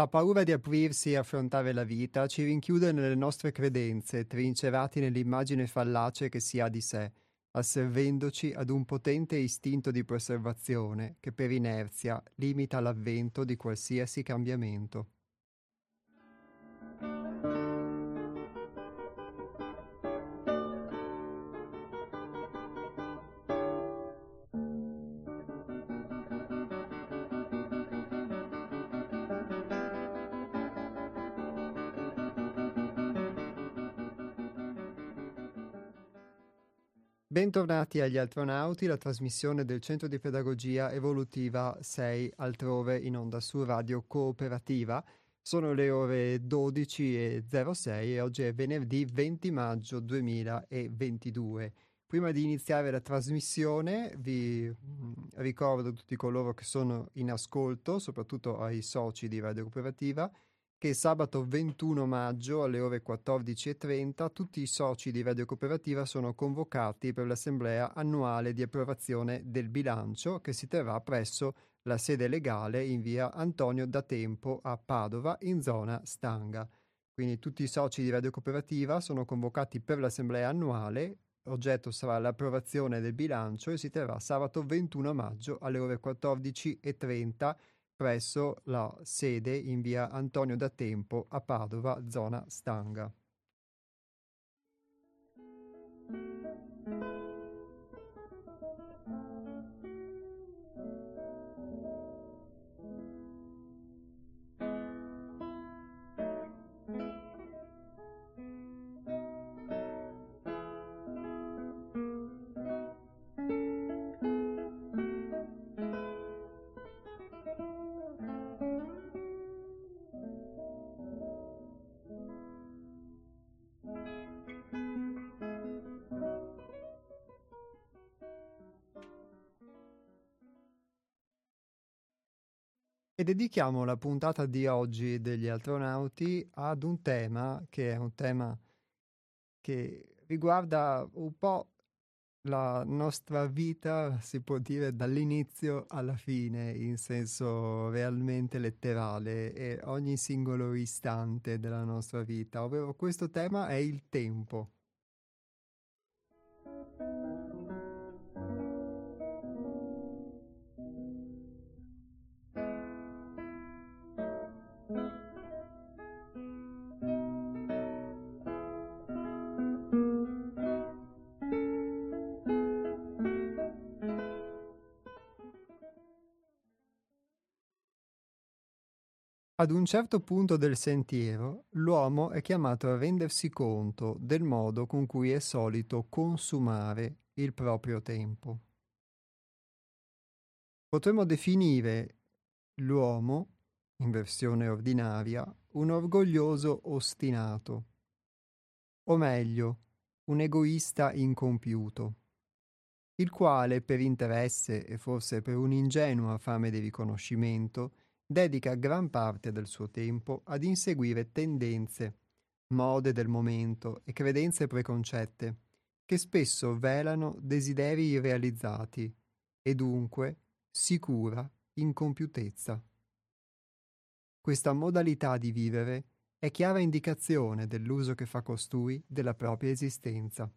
La paura di aprirsi e affrontare la vita ci rinchiude nelle nostre credenze, trincerati nell'immagine fallace che si ha di sé, asservendoci ad un potente istinto di preservazione che per inerzia limita l'avvento di qualsiasi cambiamento. Bentornati agli Astronauti, la trasmissione del Centro di Pedagogia Evolutiva 6 altrove in onda su Radio Cooperativa. Sono le ore 12.06 e oggi è venerdì 20 maggio 2022. Prima di iniziare la trasmissione vi mm, ricordo a tutti coloro che sono in ascolto, soprattutto ai soci di Radio Cooperativa, che sabato 21 maggio alle ore 14.30 tutti i soci di Radio Cooperativa sono convocati per l'assemblea annuale di approvazione del bilancio che si terrà presso la sede legale in via Antonio da Tempo a Padova in zona Stanga. Quindi tutti i soci di Radio Cooperativa sono convocati per l'assemblea annuale, oggetto sarà l'approvazione del bilancio e si terrà sabato 21 maggio alle ore 14.30 presso la sede in via Antonio da Tempo a Padova, zona Stanga. E dedichiamo la puntata di oggi degli astronauti ad un tema che è un tema che riguarda un po' la nostra vita, si può dire, dall'inizio alla fine, in senso realmente letterale, e ogni singolo istante della nostra vita, ovvero questo tema è il tempo. Ad un certo punto del sentiero, l'uomo è chiamato a rendersi conto del modo con cui è solito consumare il proprio tempo. Potremmo definire l'uomo, in versione ordinaria, un orgoglioso ostinato, o meglio, un egoista incompiuto, il quale per interesse e forse per un'ingenua fame di riconoscimento dedica gran parte del suo tempo ad inseguire tendenze, mode del momento e credenze preconcette, che spesso velano desideri irrealizzati e dunque sicura incompiutezza. Questa modalità di vivere è chiara indicazione dell'uso che fa costui della propria esistenza.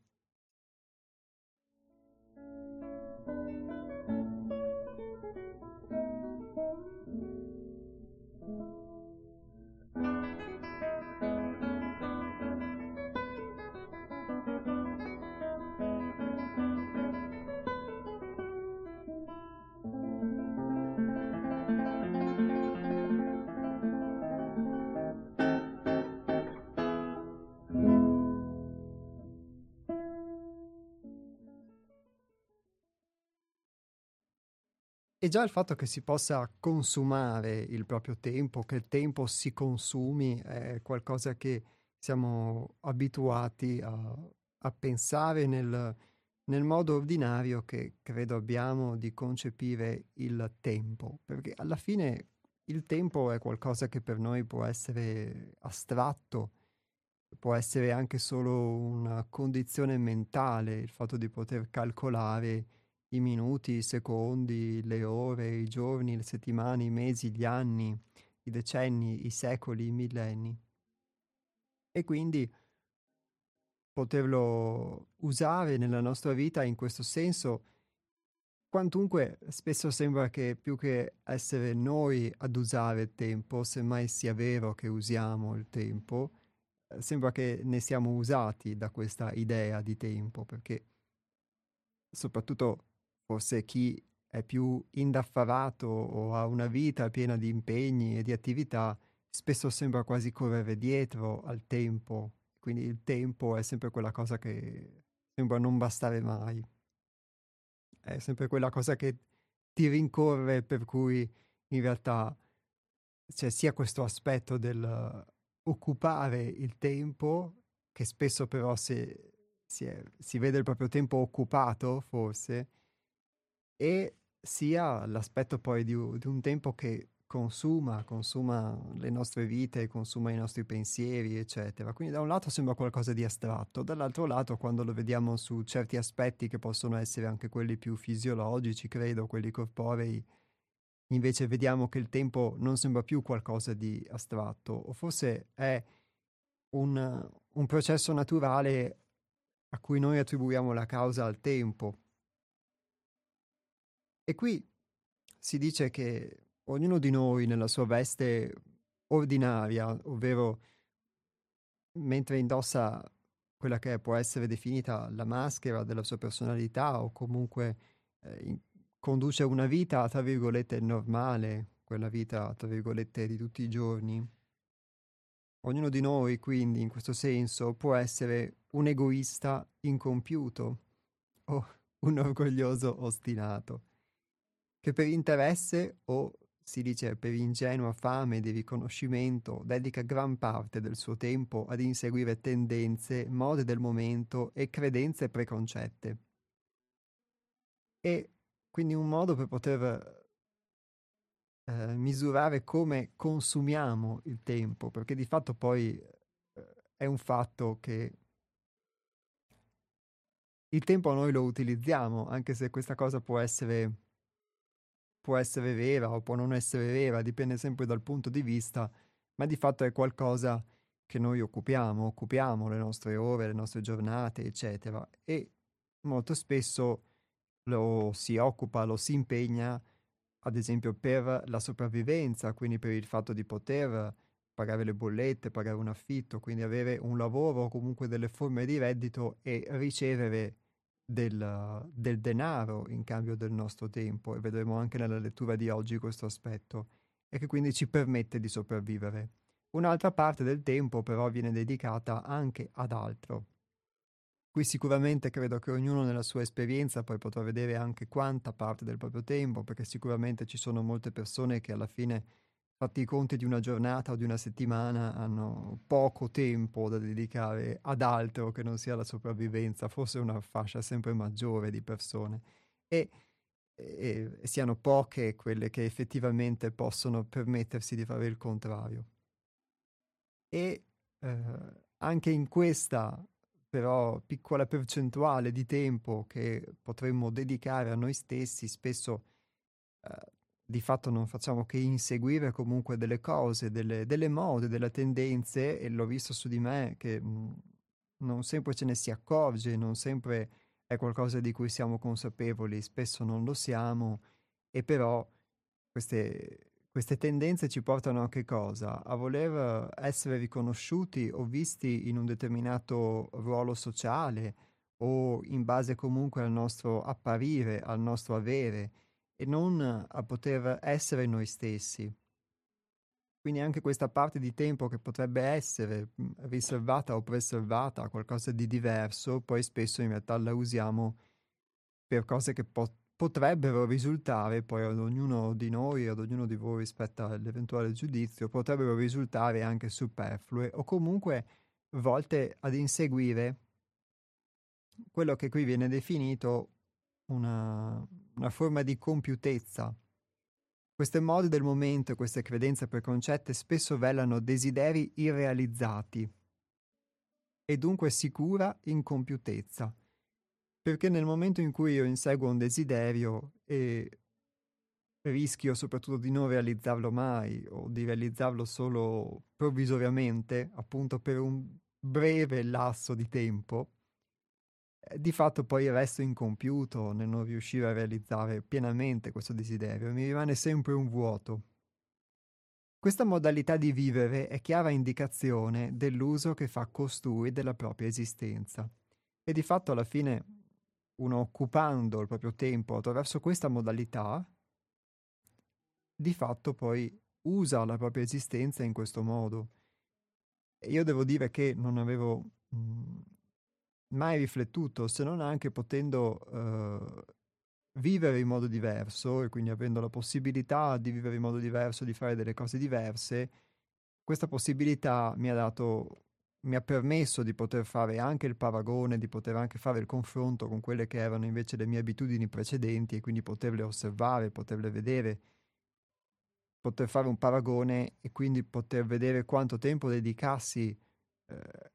E già il fatto che si possa consumare il proprio tempo, che il tempo si consumi, è qualcosa che siamo abituati a, a pensare nel, nel modo ordinario che credo abbiamo di concepire il tempo, perché alla fine il tempo è qualcosa che per noi può essere astratto, può essere anche solo una condizione mentale, il fatto di poter calcolare i minuti, i secondi, le ore, i giorni, le settimane, i mesi, gli anni, i decenni, i secoli, i millenni. E quindi poterlo usare nella nostra vita in questo senso, quantunque spesso sembra che più che essere noi ad usare il tempo, semmai sia vero che usiamo il tempo, eh, sembra che ne siamo usati da questa idea di tempo, perché soprattutto forse chi è più indaffarato o ha una vita piena di impegni e di attività, spesso sembra quasi correre dietro al tempo quindi il tempo è sempre quella cosa che sembra non bastare mai. È sempre quella cosa che ti rincorre per cui in realtà c'è sia questo aspetto del occupare il tempo, che spesso però si, si, è, si vede il proprio tempo occupato, forse, e sia l'aspetto poi di, di un tempo che consuma, consuma le nostre vite, consuma i nostri pensieri, eccetera. Quindi da un lato sembra qualcosa di astratto, dall'altro lato quando lo vediamo su certi aspetti che possono essere anche quelli più fisiologici, credo, quelli corporei, invece vediamo che il tempo non sembra più qualcosa di astratto, o forse è un, un processo naturale a cui noi attribuiamo la causa al tempo. E qui si dice che ognuno di noi nella sua veste ordinaria, ovvero mentre indossa quella che può essere definita la maschera della sua personalità o comunque eh, in, conduce una vita, tra virgolette, normale, quella vita, tra virgolette, di tutti i giorni. Ognuno di noi, quindi, in questo senso, può essere un egoista incompiuto o un orgoglioso ostinato, che per interesse o si dice per ingenua fame di riconoscimento, dedica gran parte del suo tempo ad inseguire tendenze, mode del momento e credenze preconcette. E quindi un modo per poter eh, misurare come consumiamo il tempo, perché di fatto poi eh, è un fatto che il tempo noi lo utilizziamo, anche se questa cosa può essere può essere vera o può non essere vera, dipende sempre dal punto di vista, ma di fatto è qualcosa che noi occupiamo, occupiamo le nostre ore, le nostre giornate, eccetera. E molto spesso lo si occupa, lo si impegna, ad esempio, per la sopravvivenza, quindi per il fatto di poter pagare le bollette, pagare un affitto, quindi avere un lavoro o comunque delle forme di reddito e ricevere del, del, denaro in cambio del nostro tempo e vedremo anche nella lettura di oggi questo aspetto e che quindi ci permette di sopravvivere. Un'altra parte del tempo però viene dedicata anche ad altro. Qui sicuramente credo che ognuno nella sua esperienza poi potrà vedere anche quanta parte del proprio tempo, perché sicuramente ci sono molte persone che alla fine fatti i conti di una giornata o di una settimana, hanno poco tempo da dedicare ad altro che non sia la sopravvivenza, forse una fascia sempre maggiore di persone. E, e, e siano poche quelle che effettivamente possono permettersi di fare il contrario. E eh, anche in questa però piccola percentuale di tempo che potremmo dedicare a noi stessi, spesso eh, di fatto non facciamo che inseguire comunque delle cose, delle, delle mode, delle tendenze, e l'ho visto su di me che mhmm, non sempre ce ne si accorge, non sempre è qualcosa di cui siamo consapevoli, spesso non lo siamo, e però queste, queste tendenze ci portano a che cosa? A voler essere riconosciuti o visti in un determinato ruolo sociale o in base comunque al nostro apparire, al nostro avere e non a poter essere noi stessi. Quindi anche questa parte di tempo che potrebbe essere mhmm, riservata o preservata a qualcosa di diverso, poi spesso in realtà la usiamo per cose che po- potrebbero risultare, poi ad ognuno di noi, ad ognuno di voi rispetto all'eventuale giudizio, potrebbero risultare anche superflue o comunque volte ad inseguire quello che qui viene definito una, una forma di compiutezza. Queste mode del momento e queste credenze preconcette spesso velano desideri irrealizzati e dunque sicura incompiutezza, perché nel momento in cui io inseguo un desiderio e rischio soprattutto di non realizzarlo mai o di realizzarlo solo provvisoriamente, appunto per un breve lasso di tempo, di fatto poi resto incompiuto nel non riuscire a realizzare pienamente questo desiderio, mi rimane sempre un vuoto. Questa modalità di vivere è chiara indicazione dell'uso che fa costui della propria esistenza e di fatto alla fine uno occupando il proprio tempo attraverso questa modalità, di fatto poi usa la propria esistenza in questo modo. E io devo dire che non avevo mh, mhmm, mai riflettuto, se non anche potendo uh, vivere in modo diverso e quindi avendo la possibilità di vivere in modo diverso, di fare delle cose diverse, questa possibilità mi ha dato mi ha permesso di poter fare anche il paragone, di poter anche fare il confronto con quelle che erano invece le mie abitudini precedenti e quindi poterle osservare, poterle vedere, poter fare un paragone e quindi poter vedere quanto tempo dedicassi eh,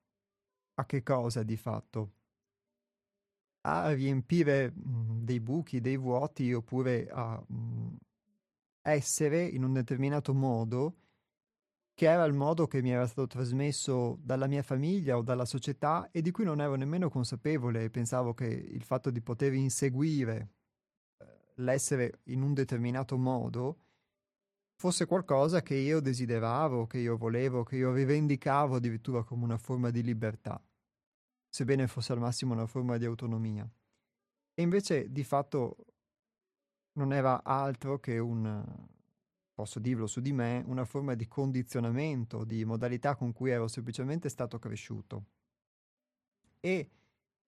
a che cosa di fatto. A riempire mh, mhmm, dei buchi, dei vuoti oppure a mh, mhmm, essere in un determinato modo che era il modo che mi era stato trasmesso dalla mia famiglia o dalla società e di cui non ero nemmeno consapevole e pensavo che il fatto di poter inseguire eh, l'essere in un determinato modo fosse qualcosa che io desideravo, che io volevo, che io rivendicavo addirittura come una forma di libertà, sebbene fosse al massimo una forma di autonomia. E invece di fatto non era altro che un, posso dirlo su di me, una forma di condizionamento, di modalità con cui ero semplicemente stato cresciuto. E,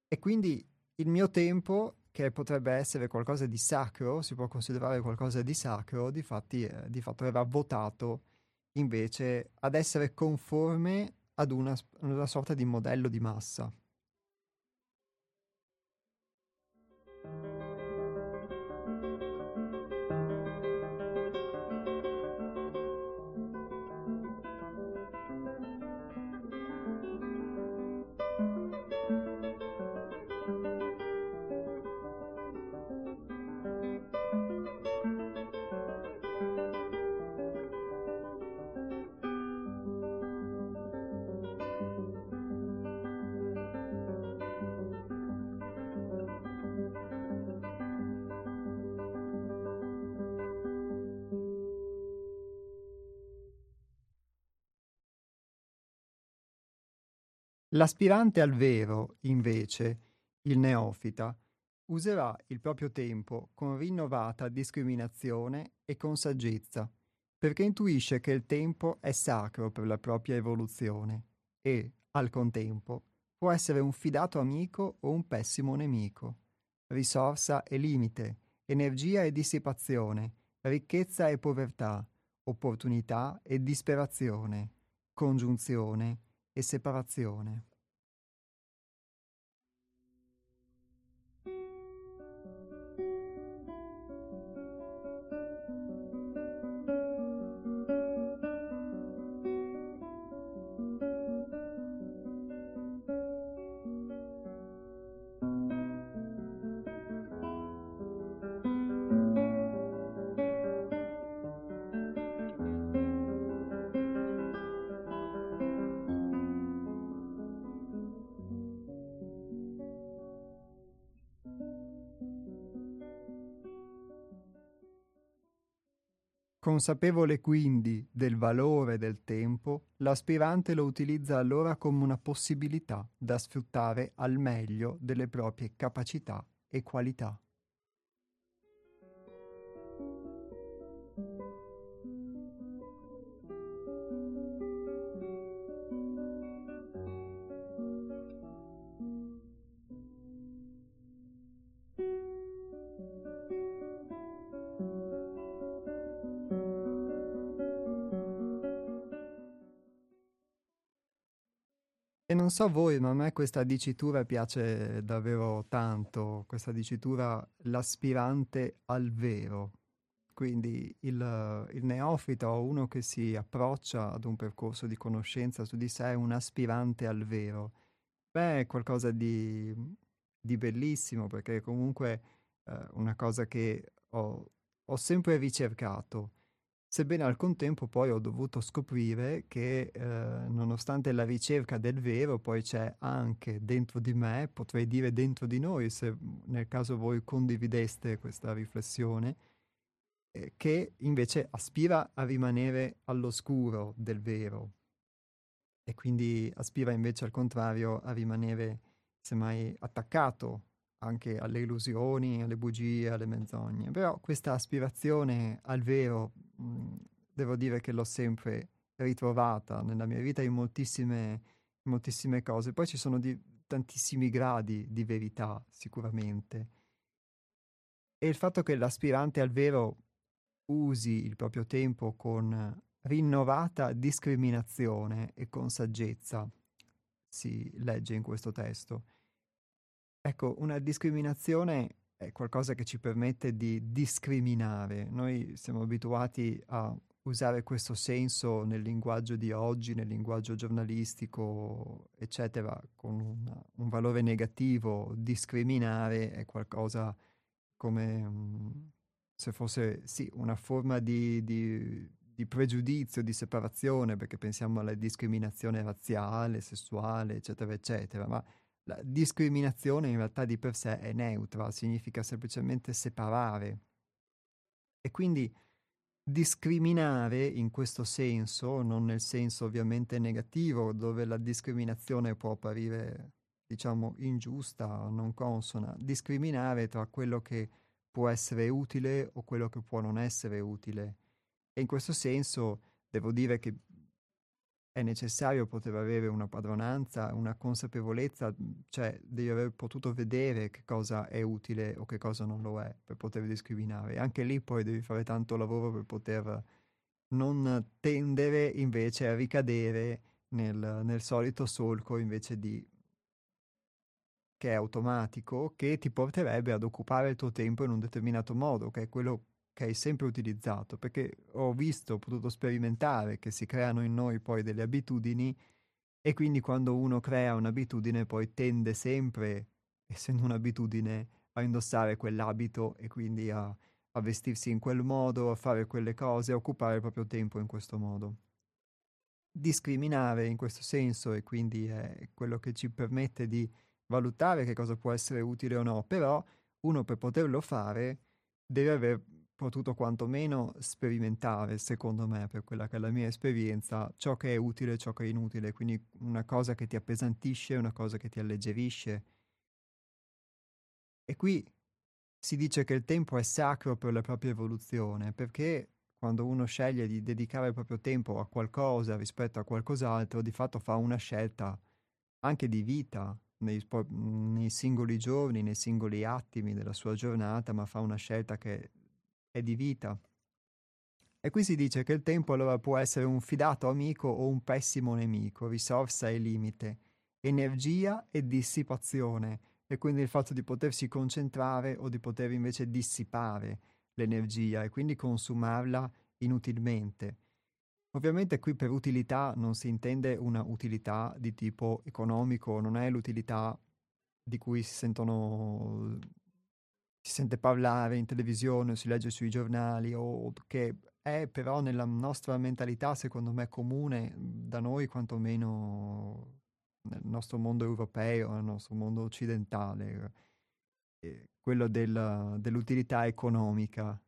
e quindi il mio tempo, che potrebbe essere qualcosa di sacro, si può considerare qualcosa di sacro, di, fatti, eh, di fatto era votato invece ad essere conforme ad una, una sorta di modello di massa. L'aspirante al vero, invece, il neofita, userà il proprio tempo con rinnovata discriminazione e con saggezza, perché intuisce che il tempo è sacro per la propria evoluzione e, al contempo, può essere un fidato amico o un pessimo nemico, risorsa e limite, energia e dissipazione, ricchezza e povertà, opportunità e disperazione, congiunzione e separazione. Consapevole quindi del valore del tempo, l'aspirante lo utilizza allora come una possibilità da sfruttare al meglio delle proprie capacità e qualità. Non so voi, ma a me questa dicitura piace davvero tanto, questa dicitura l'aspirante al vero. Quindi il, il neofita o uno che si approccia ad un percorso di conoscenza su di sé è un aspirante al vero. Beh, è qualcosa di, di bellissimo perché comunque eh, una cosa che ho, ho sempre ricercato, sebbene al contempo poi ho dovuto scoprire che eh, nonostante la ricerca del vero, poi c'è anche dentro di me, potrei dire dentro di noi, se nel caso voi condivideste questa riflessione, eh, che invece aspira a rimanere all'oscuro del vero. E quindi aspira invece al contrario a rimanere semmai attaccato anche alle illusioni, alle bugie, alle menzogne. Però questa aspirazione al vero, mh, devo dire che l'ho sempre ritrovata nella mia vita in moltissime, in moltissime cose. Poi ci sono di, tantissimi gradi di verità, sicuramente. E il fatto che l'aspirante al vero usi il proprio tempo con rinnovata discriminazione e con saggezza, si legge in questo testo Ecco, una discriminazione è qualcosa che ci permette di discriminare. Noi siamo abituati a usare questo senso nel linguaggio di oggi, nel linguaggio giornalistico, eccetera, con un, un valore negativo. Discriminare è qualcosa come um, se fosse, sì, una forma di, di, di pregiudizio, di separazione, perché pensiamo alla discriminazione razziale, sessuale, eccetera, eccetera, ma la discriminazione in realtà di per sé è neutra, significa semplicemente separare. E quindi discriminare in questo senso, non nel senso ovviamente negativo, dove la discriminazione può apparire, diciamo, ingiusta, non consona, discriminare tra quello che può essere utile o quello che può non essere utile. E in questo senso devo dire che è necessario poter avere una padronanza, una consapevolezza, mhmm, cioè devi aver potuto vedere che cosa è utile o che cosa non lo è per poter discriminare. Anche lì poi devi fare tanto lavoro per poter non tendere invece a ricadere nel, nel solito solco invece di che è automatico, che ti porterebbe ad occupare il tuo tempo in un determinato modo, che è quello che hai sempre utilizzato, perché ho visto, ho potuto sperimentare che si creano in noi poi delle abitudini e quindi quando uno crea un'abitudine poi tende sempre, essendo un'abitudine, a indossare quell'abito e quindi a, a vestirsi in quel modo, a fare quelle cose, a occupare il proprio tempo in questo modo. Discriminare in questo senso e quindi è quello che ci permette di valutare che cosa può essere utile o no, però uno per poterlo fare deve aver potuto quantomeno sperimentare, secondo me, per quella che è la mia esperienza, ciò che è utile e ciò che è inutile, quindi una cosa che ti appesantisce, una cosa che ti alleggerisce. E qui si dice che il tempo è sacro per la propria evoluzione, perché quando uno sceglie di dedicare il proprio tempo a qualcosa rispetto a qualcos'altro, di fatto fa una scelta anche di vita nei, nei singoli giorni, nei singoli attimi della sua giornata, ma fa una scelta che è di vita. E qui si dice che il tempo allora può essere un fidato amico o un pessimo nemico, risorsa e limite, energia e dissipazione, e quindi il fatto di potersi concentrare o di poter invece dissipare l'energia e quindi consumarla inutilmente. Ovviamente qui per utilità non si intende una utilità di tipo economico, non è l'utilità di cui si sentono si sente parlare in televisione si legge sui giornali o che è però nella nostra mentalità secondo me comune da noi quantomeno nel nostro mondo europeo, nel nostro mondo occidentale, eh, quello del, dell'utilità economica,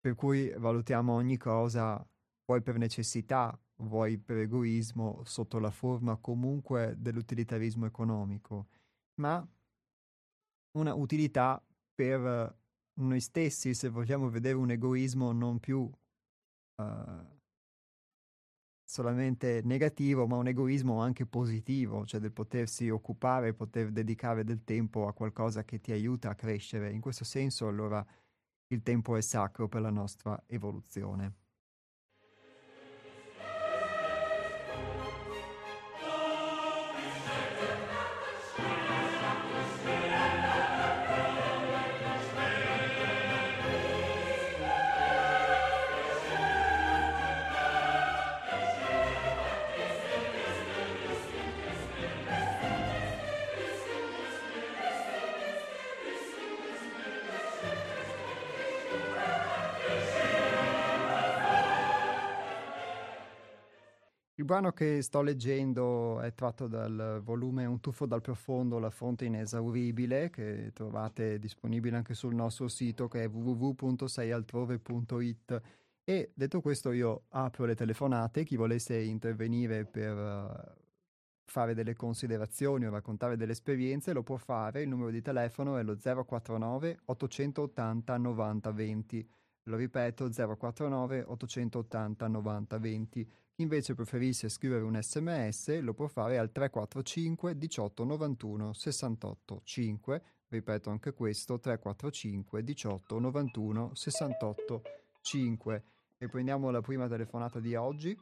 per cui valutiamo ogni cosa, vuoi per necessità, vuoi per egoismo, sotto la forma comunque dell'utilitarismo economico, ma una utilità per noi stessi, se vogliamo vedere un egoismo non più uh, solamente negativo, ma un egoismo anche positivo, cioè del potersi occupare, poter dedicare del tempo a qualcosa che ti aiuta a crescere. In questo senso, allora, il tempo è sacro per la nostra evoluzione. Brano che sto leggendo è tratto dal volume Un tuffo dal profondo, la fonte inesauribile, che trovate disponibile anche sul nostro sito che è www.seialtrove.it. E detto questo io apro le telefonate, chi volesse intervenire per uh, fare delle considerazioni o raccontare delle esperienze lo può fare, il numero di telefono è lo 049 880 90 20. Lo ripeto 049 880 90 20. Chi invece preferisse scrivere un sms lo può fare al 345 18 91 68 5. Ripeto anche questo 345 18 91 68 5. E prendiamo la prima telefonata di oggi.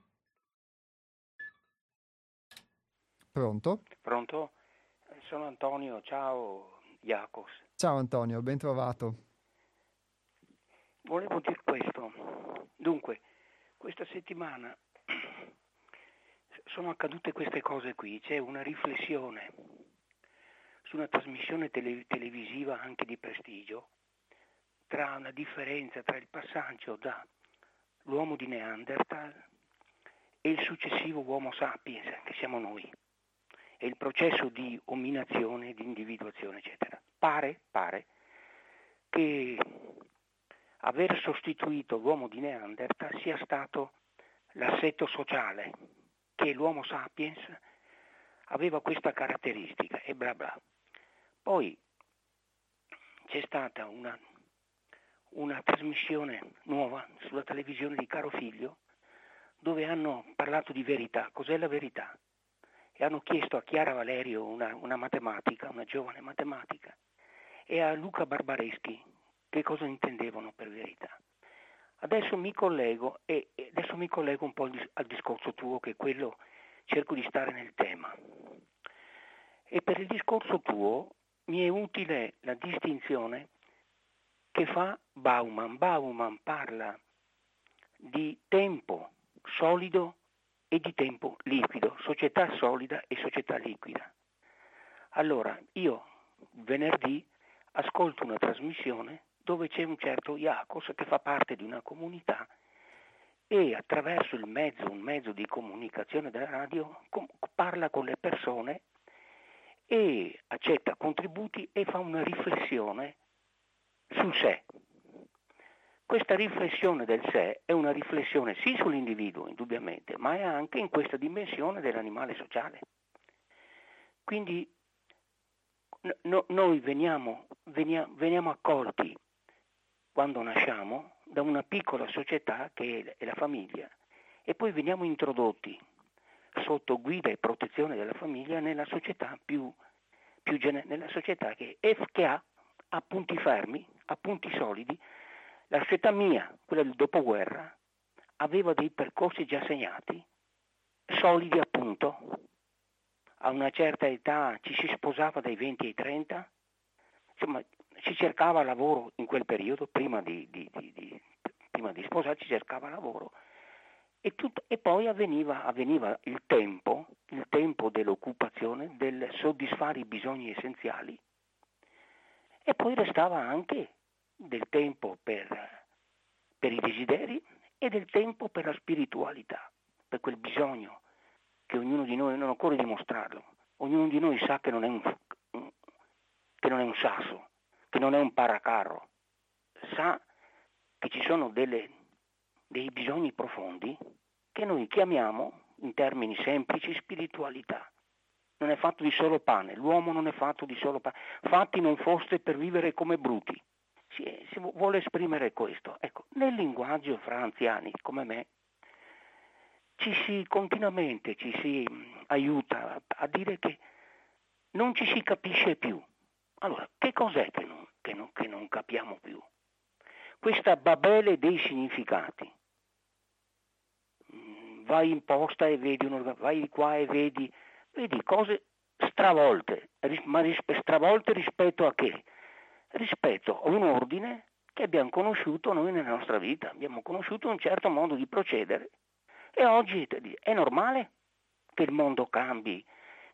Pronto? Pronto? Sono Antonio, ciao Iacos. Ciao Antonio, ben trovato. Volevo dire questo. Dunque, questa settimana sono accadute queste cose qui, c'è una riflessione su una trasmissione tele- televisiva anche di prestigio tra una differenza tra il passaggio dall'uomo di Neanderthal e il successivo uomo sapiens, che siamo noi, e il processo di ominazione, di individuazione, eccetera. Pare, pare che aver sostituito l'uomo di Neanderthal sia stato l'assetto sociale, che l'Homo sapiens aveva questa caratteristica e bla bla. Poi c'è stata una, una trasmissione nuova sulla televisione di Caro Figlio dove hanno parlato di verità, cos'è la verità? E hanno chiesto a Chiara Valerio, una, una matematica, una giovane matematica, e a Luca Barbareschi che cosa intendevano per verità. Adesso mi collego e adesso mi collego un po' al discorso tuo che è quello cerco di stare nel tema. E per il discorso tuo mi è utile la distinzione che fa Bauman. Bauman parla di tempo solido e di tempo liquido, società solida e società liquida. Allora, io venerdì ascolto una trasmissione dove c'è un certo Iacos che fa parte di una comunità e attraverso il mezzo, un mezzo di comunicazione della radio, com- parla con le persone e accetta contributi e fa una riflessione sul sé. Questa riflessione del sé è una riflessione sì sull'individuo, indubbiamente, ma è anche in questa dimensione dell'animale sociale. Quindi no, noi veniamo, veniamo, veniamo accolti quando nasciamo da una piccola società che è la famiglia e poi veniamo introdotti sotto guida e protezione della famiglia nella società più, più nella società che, che ha a punti fermi, a solidi. La società mia, quella del dopoguerra, aveva dei percorsi già segnati, solidi appunto. A una certa età ci si sposava dai 20 ai 30, insomma si cercava lavoro in quel periodo, prima di, di, di, prima di sposarsi, si cercava lavoro. E, tutto, e poi avveniva, avveniva, il tempo, il tempo dell'occupazione, del soddisfare i bisogni essenziali. E poi restava anche del tempo per, per i desideri e del tempo per la spiritualità, per quel bisogno che ognuno di noi non occorre dimostrarlo, ognuno di noi sa che non è un, che non è un sasso, che non è un paracarro, sa che ci sono delle, dei bisogni profondi che noi chiamiamo in termini semplici spiritualità. Non è fatto di solo pane, l'uomo non è fatto di solo pane, fatti non foste per vivere come bruti. Si, si vuole esprimere questo. Ecco, nel linguaggio fra anziani come me ci si continuamente ci si aiuta a dire che non ci si capisce più. Allora, che cos'è che non, che non, che non capiamo più? Questa babele dei significati. Mm, vai in posta e vedi, uno, vai qua e vedi, vedi cose stravolte, ma stravolte rispetto a che? Rispetto a un ordine che abbiamo conosciuto noi nella nostra vita, abbiamo conosciuto un certo modo di procedere e oggi è normale che il mondo cambi,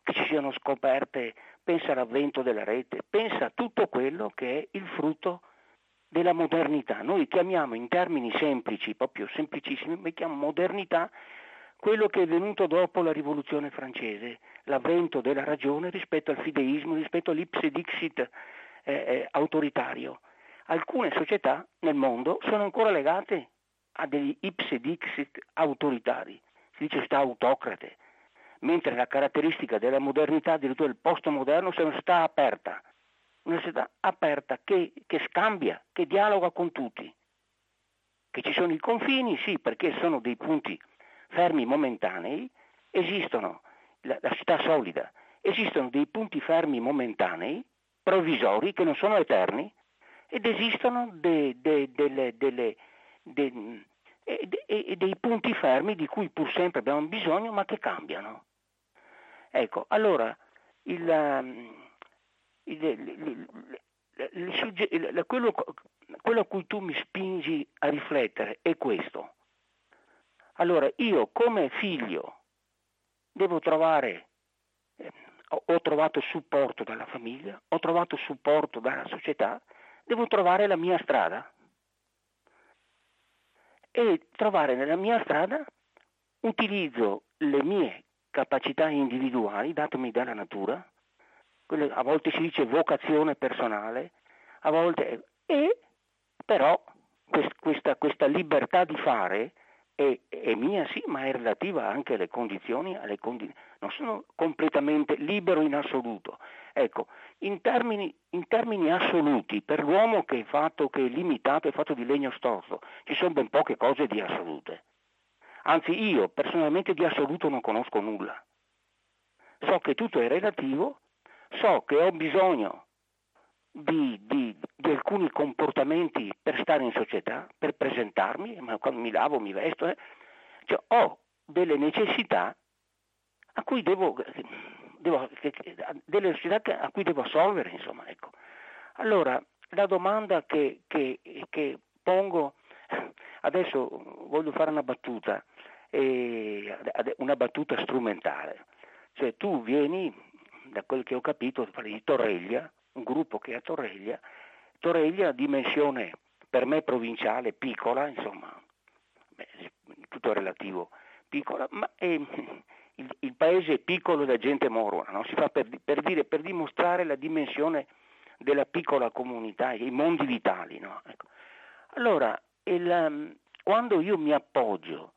che ci siano scoperte pensa all'avvento della rete, pensa a tutto quello che è il frutto della modernità. Noi chiamiamo in termini semplici, proprio semplicissimi, chiamiamo modernità quello che è venuto dopo la rivoluzione francese, l'avvento della ragione rispetto al fideismo, rispetto all'ipse dixit eh, eh, autoritario. Alcune società nel mondo sono ancora legate a degli ipse dixit autoritari, si dice sta autocrate, mentre la caratteristica della modernità, addirittura del postmoderno, è una società aperta, una società aperta che, che scambia, che dialoga con tutti. Che ci sono i confini, sì, perché sono dei punti fermi momentanei, esistono, la, la città solida, esistono dei punti fermi momentanei, provvisori, che non sono eterni, ed esistono de, de, delle, delle, de, dei punti fermi di cui pur sempre abbiamo bisogno, ma che cambiano. Ecco, allora, il, um, il, il, quello, quello a cui tu mi spingi a riflettere è questo. Allora io come figlio devo trovare, eh, ho trovato supporto dalla famiglia, ho trovato supporto dalla società, devo trovare la mia strada. E trovare nella mia strada utilizzo le mie capacità individuali datemi dalla natura, a volte si dice vocazione personale, a volte, e però questa, questa libertà di fare è, è, mia sì, ma è relativa anche alle condizioni, alle condi- non sono completamente libero in assoluto. Ecco, in termini, in termini, assoluti, per l'uomo che è fatto, che è limitato, è fatto di legno storto, ci sono ben poche cose di assolute. Anzi, io personalmente di assoluto non conosco nulla. So che tutto è relativo, so che ho bisogno di, di, di, alcuni comportamenti per stare in società, per presentarmi, ma quando mi lavo, mi vesto, eh, cioè, ho delle necessità a cui devo, devo delle necessità a cui devo assolvere, insomma, ecco. Allora, la domanda che, che, che pongo, adesso voglio fare una battuta, una battuta strumentale, cioè tu vieni, da quel che ho capito, di Torreglia, un gruppo che è a Torreglia, Torreglia dimensione per me provinciale, piccola, insomma, beh, tutto relativo, piccola, ma è, il, il, paese è piccolo la gente morona, no? si fa per, per, dire, per dimostrare la dimensione della piccola comunità, i mondi vitali. No? Ecco. Allora, il, quando io mi appoggio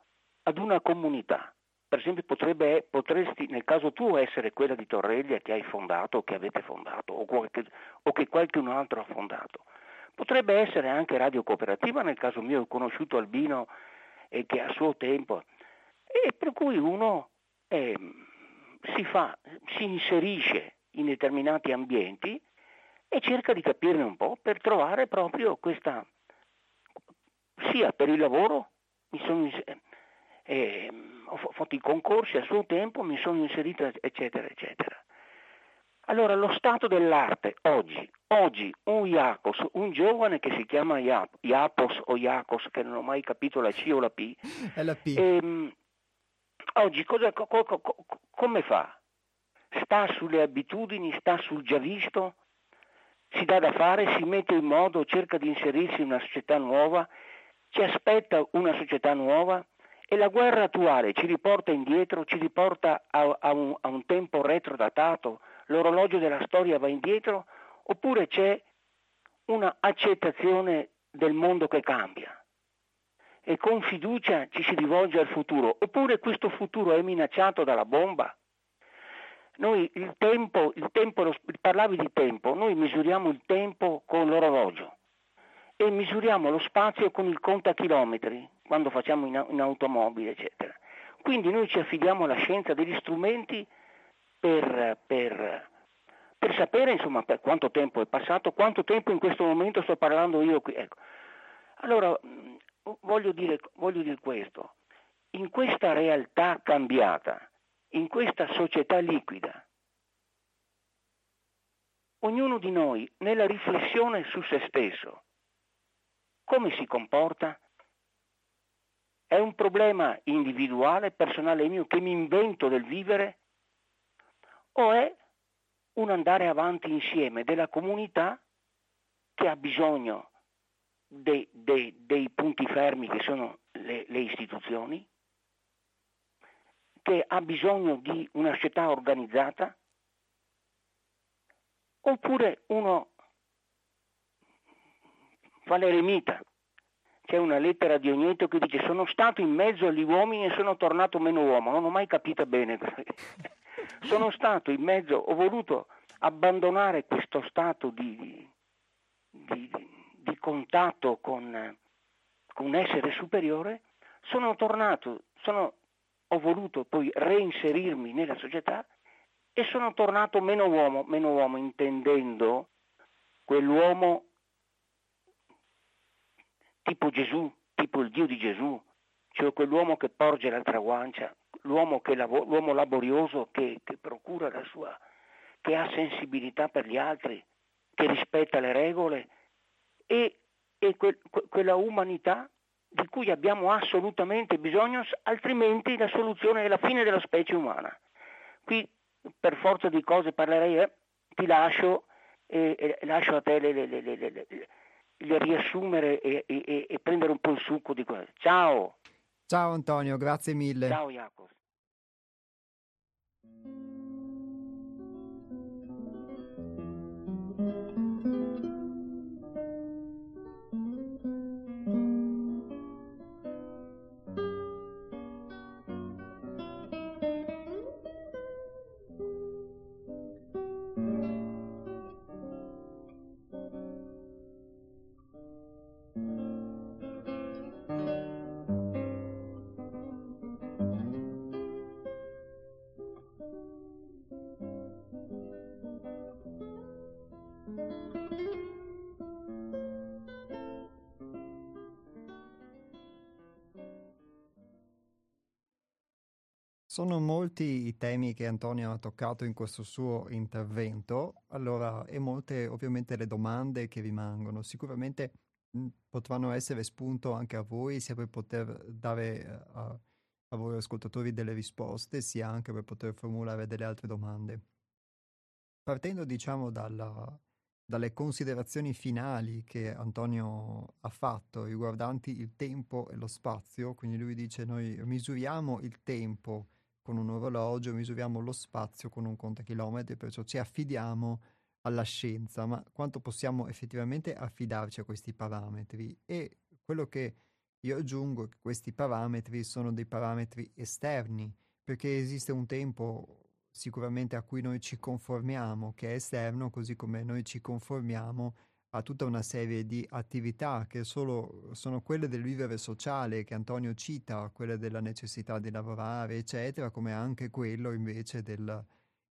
ad una comunità per esempio potrebbe, potresti nel caso tuo essere quella di Torreglia che hai fondato o che avete fondato o, qualche, o che qualcun altro ha fondato. Potrebbe essere anche Radio Cooperativa, nel caso mio ho conosciuto Albino e che a suo tempo, e per cui uno eh, si, fa, si inserisce in determinati ambienti e cerca di capirne un po' per trovare proprio questa, sia per il lavoro, mi sono, eh, ho fatto i concorsi a suo tempo, mi sono inserito, eccetera, eccetera. Allora, lo stato dell'arte oggi, oggi un Iacos, un giovane che si chiama Iapos o Iacos, che non ho mai capito la C o la P, la P. Ehm, oggi cosa, co, co, co, come fa? Sta sulle abitudini, sta sul già visto, si dà da fare, si mette in modo, cerca di inserirsi in una società nuova, ci aspetta una società nuova, e la guerra attuale ci riporta indietro, ci riporta a, a, un, a un tempo retrodatato, l'orologio della storia va indietro, oppure c'è una accettazione del mondo che cambia? E con fiducia ci si rivolge al futuro, oppure questo futuro è minacciato dalla bomba? Noi il tempo, il tempo, parlavi di tempo, noi misuriamo il tempo con l'orologio e misuriamo lo spazio con il contachilometri quando facciamo in, in automobile, eccetera. Quindi noi ci affidiamo alla scienza degli strumenti per, per, per sapere insomma, per quanto tempo è passato, quanto tempo in questo momento sto parlando io qui. Ecco. Allora, voglio dire, voglio dire questo, in questa realtà cambiata, in questa società liquida, ognuno di noi nella riflessione su se stesso, come si comporta? È un problema individuale, personale mio, che mi invento del vivere? O è un andare avanti insieme della comunità che ha bisogno dei, dei, dei punti fermi che sono le, le istituzioni? che ha bisogno di una società organizzata? Oppure uno fa l'eremita. C'è una lettera di Ogneto che dice sono stato in mezzo agli uomini e sono tornato meno uomo, non ho mai capito bene. sono stato in mezzo, ho voluto abbandonare questo stato di, di, di contatto con, con, un essere superiore, sono tornato, sono, ho voluto poi reinserirmi nella società e sono tornato meno uomo, meno uomo intendendo quell'uomo tipo Gesù, tipo il Dio di Gesù, cioè quell'uomo che porge l'altra guancia, l'uomo, che, l'uomo laborioso che, che procura la sua, che ha sensibilità per gli altri, che rispetta le regole e, e que, que, quella umanità di cui abbiamo assolutamente bisogno, altrimenti la soluzione è la fine della specie umana. Qui per forza di cose parlerei, eh, ti lascio e, e, lascio a te le, le, le, riassumere e, e, e, prendere un po' il succo di questo. Ciao! Ciao Antonio, grazie mille. Ciao Jacopo. Sono molti i temi che Antonio ha toccato in questo suo intervento, allora, e molte ovviamente le domande che rimangono. Sicuramente potranno essere spunto anche a voi, sia per poter dare a, a voi ascoltatori delle risposte, sia anche per poter formulare delle altre domande. Partendo, diciamo, dalla, dalle considerazioni finali che Antonio ha fatto riguardanti il tempo e lo spazio, quindi lui dice noi misuriamo il tempo con un orologio, misuriamo lo spazio con un contachilometri, perciò ci affidiamo alla scienza, ma quanto possiamo effettivamente affidarci a questi parametri? E quello che io aggiungo è che questi parametri sono dei parametri esterni, perché esiste un tempo sicuramente a cui noi ci conformiamo, che è esterno, così come noi ci conformiamo a tutta una serie di attività che solo, sono quelle del vivere sociale che Antonio cita, quelle della necessità di lavorare, eccetera, come anche quello invece del,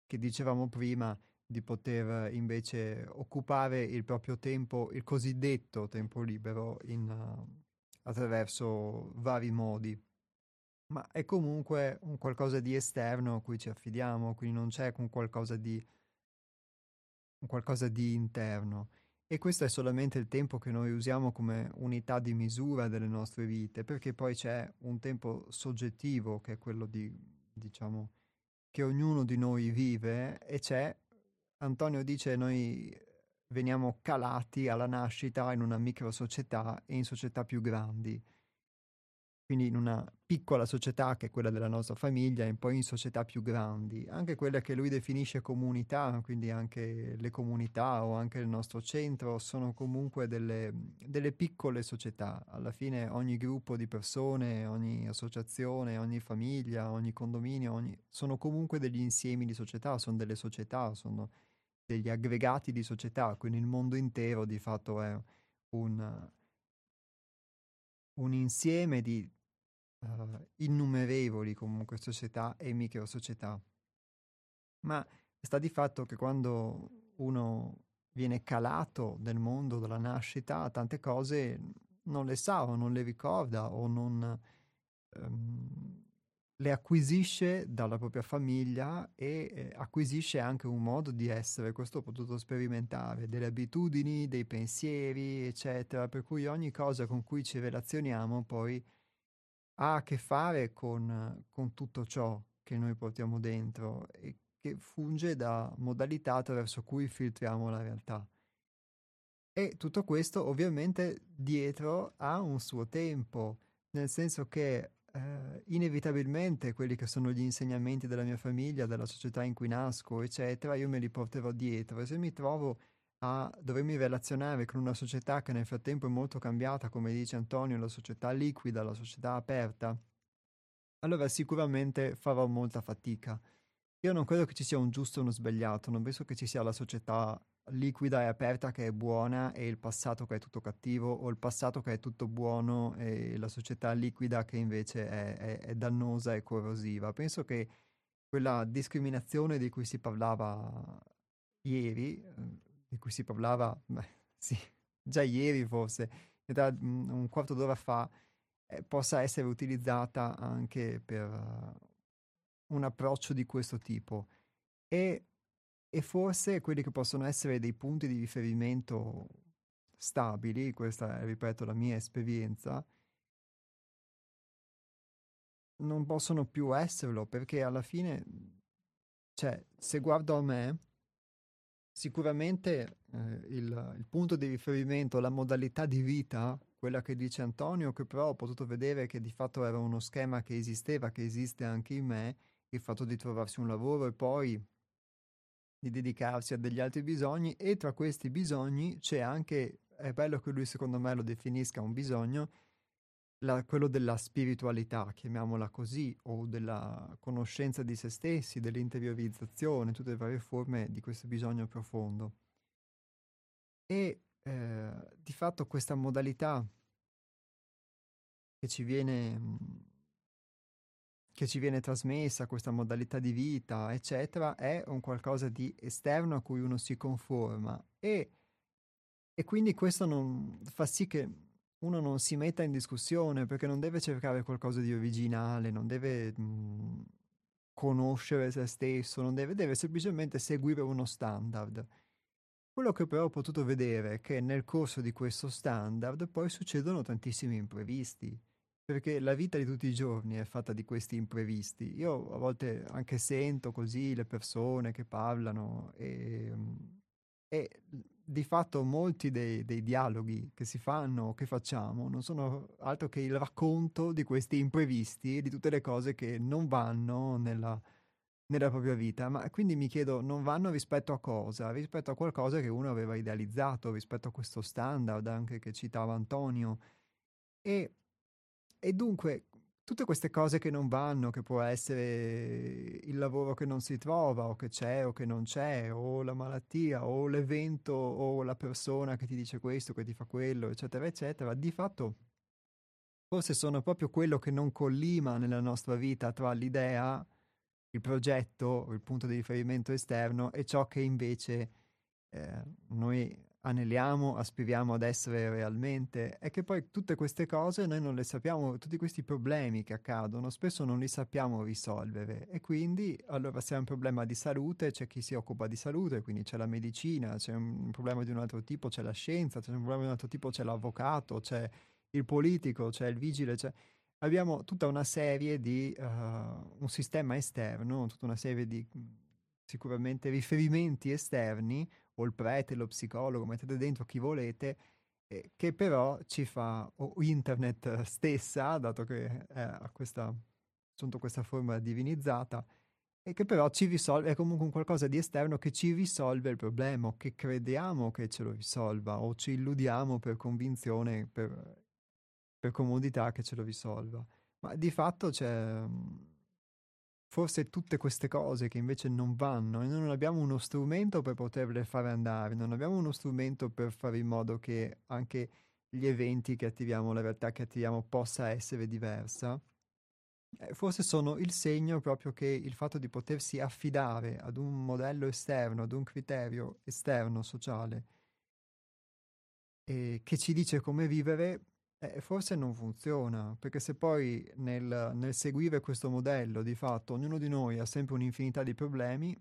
che dicevamo prima, di poter invece occupare il proprio tempo, il cosiddetto tempo libero, in, uh, attraverso vari modi. Ma è comunque un qualcosa di esterno a cui ci affidiamo, quindi non c'è un qualcosa di, un qualcosa di interno. E questo è solamente il tempo che noi usiamo come unità di misura delle nostre vite, perché poi c'è un tempo soggettivo che è quello di, diciamo, che ognuno di noi vive e c'è, Antonio dice, noi veniamo calati alla nascita in una micro società e in società più grandi quindi in una piccola società che è quella della nostra famiglia e poi in società più grandi, anche quelle che lui definisce comunità, quindi anche le comunità o anche il nostro centro sono comunque delle, delle piccole società. Alla fine ogni gruppo di persone, ogni associazione, ogni famiglia, ogni condominio, ogni... sono comunque degli insiemi di società, sono delle società, sono degli aggregati di società, quindi il mondo intero di fatto è un, un insieme di uh, innumerevoli comunque società e micro società. Ma sta di fatto che quando uno viene calato nel mondo della nascita, tante cose non le sa o non le ricorda o non um, le acquisisce dalla propria famiglia e eh, acquisisce anche un modo di essere, questo ho potuto sperimentare, delle abitudini, dei pensieri, eccetera, per cui ogni cosa con cui ci relazioniamo poi ha a che fare con, con tutto ciò che noi portiamo dentro e che funge da modalità attraverso cui filtriamo la realtà. E tutto questo ovviamente dietro ha un suo tempo, nel senso che eh, inevitabilmente quelli che sono gli insegnamenti della mia famiglia, della società in cui nasco, eccetera, io me li porterò dietro. E se mi trovo a dovermi relazionare con una società che nel frattempo è molto cambiata, come dice Antonio, la società liquida, la società aperta, allora sicuramente farò molta fatica. Io non credo che ci sia un giusto o uno sbagliato, non penso che ci sia la società liquida e aperta che è buona e il passato che è tutto cattivo o il passato che è tutto buono e la società liquida che invece è, è, è dannosa e corrosiva. Penso che quella discriminazione di cui si parlava ieri, ehm, di cui si parlava, beh, sì, già ieri forse, da mm, un quarto d'ora fa, eh, possa essere utilizzata anche per uh, un approccio di questo tipo. E e forse quelli che possono essere dei punti di riferimento stabili, questa è, ripeto, la mia esperienza, non possono più esserlo perché alla fine, cioè, se guardo a me, sicuramente eh, il, il, punto di riferimento, la modalità di vita, quella che dice Antonio, che però ho potuto vedere che di fatto era uno schema che esisteva, che esiste anche in me, il fatto di trovarsi un lavoro e poi di dedicarsi a degli altri bisogni. E tra questi bisogni c'è anche, è bello che lui secondo me lo definisca un bisogno, la, quello della spiritualità, chiamiamola così, o della conoscenza di se stessi, dell'interiorizzazione, tutte le varie forme di questo bisogno profondo. E eh, di fatto questa modalità che ci viene che ci viene trasmessa, questa modalità di vita, eccetera, è un qualcosa di esterno a cui uno si conforma e, e quindi questo non, fa sì che uno non si metta in discussione perché non deve cercare qualcosa di originale, non deve mh, conoscere se stesso, non deve, deve semplicemente seguire uno standard. Quello che però ho potuto vedere è che nel corso di questo standard poi succedono tantissimi imprevisti perché la vita di tutti i giorni è fatta di questi imprevisti. Io a volte anche sento così le persone che parlano e, e di fatto molti dei, dei, dialoghi che si fanno o che facciamo non sono altro che il racconto di questi imprevisti e di tutte le cose che non vanno nella, nella propria vita. Ma quindi mi chiedo, non vanno rispetto a cosa? Rispetto a qualcosa che uno aveva idealizzato, rispetto a questo standard anche che citava Antonio. E e dunque, tutte queste cose che non vanno, che può essere il lavoro che non si trova, o che c'è o che non c'è, o la malattia, o l'evento, o la persona che ti dice questo, che ti fa quello, eccetera, eccetera, di fatto forse sono proprio quello che non collima nella nostra vita tra l'idea, il progetto, il punto di riferimento esterno e ciò che invece eh, noi aneliamo, aspiriamo ad essere realmente, è che poi tutte queste cose noi non le sappiamo, tutti questi problemi che accadono, spesso non li sappiamo risolvere e quindi allora se è un problema di salute c'è chi si occupa di salute, quindi c'è la medicina, c'è un problema di un altro tipo, c'è la scienza, c'è un problema di un altro tipo, c'è l'avvocato, c'è il politico, c'è il vigile, c'è... abbiamo tutta una serie di, uh, un sistema esterno, tutta una serie di sicuramente riferimenti esterni o il prete, lo psicologo, mettete dentro chi volete, eh, che però ci fa, o internet stessa, dato che ha questa, appunto, questa forma divinizzata, e che però ci risolve, è comunque un qualcosa di esterno che ci risolve il problema, che crediamo che ce lo risolva, o ci illudiamo per convinzione, per, per comodità che ce lo risolva. Ma di fatto c'è forse tutte queste cose che invece non vanno e noi non abbiamo uno strumento per poterle fare andare, non abbiamo uno strumento per fare in modo che anche gli eventi che attiviamo, la realtà che attiviamo possa essere diversa, eh, forse sono il segno proprio che il fatto di potersi affidare ad un modello esterno, ad un criterio esterno sociale, eh, che ci dice come vivere, eh, forse non funziona, perché se poi nel, nel seguire questo modello, di fatto, ognuno di noi ha sempre un'infinità di problemi,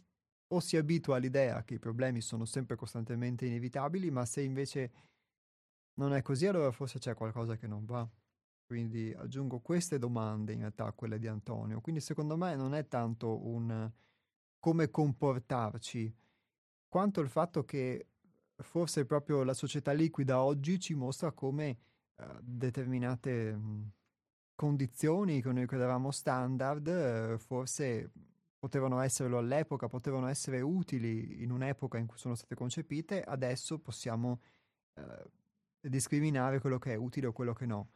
o si abitua all'idea che i problemi sono sempre costantemente inevitabili, ma se invece non è così, allora forse c'è qualcosa che non va. Quindi aggiungo queste domande in realtà a quelle di Antonio. Quindi secondo me non è tanto un come comportarci, quanto il fatto che forse proprio la società liquida oggi ci mostra come determinate, condizioni che noi credevamo standard, eh, forse potevano esserlo all'epoca, potevano essere utili in un'epoca in cui sono state concepite, adesso possiamo eh, discriminare quello che è utile o quello che no.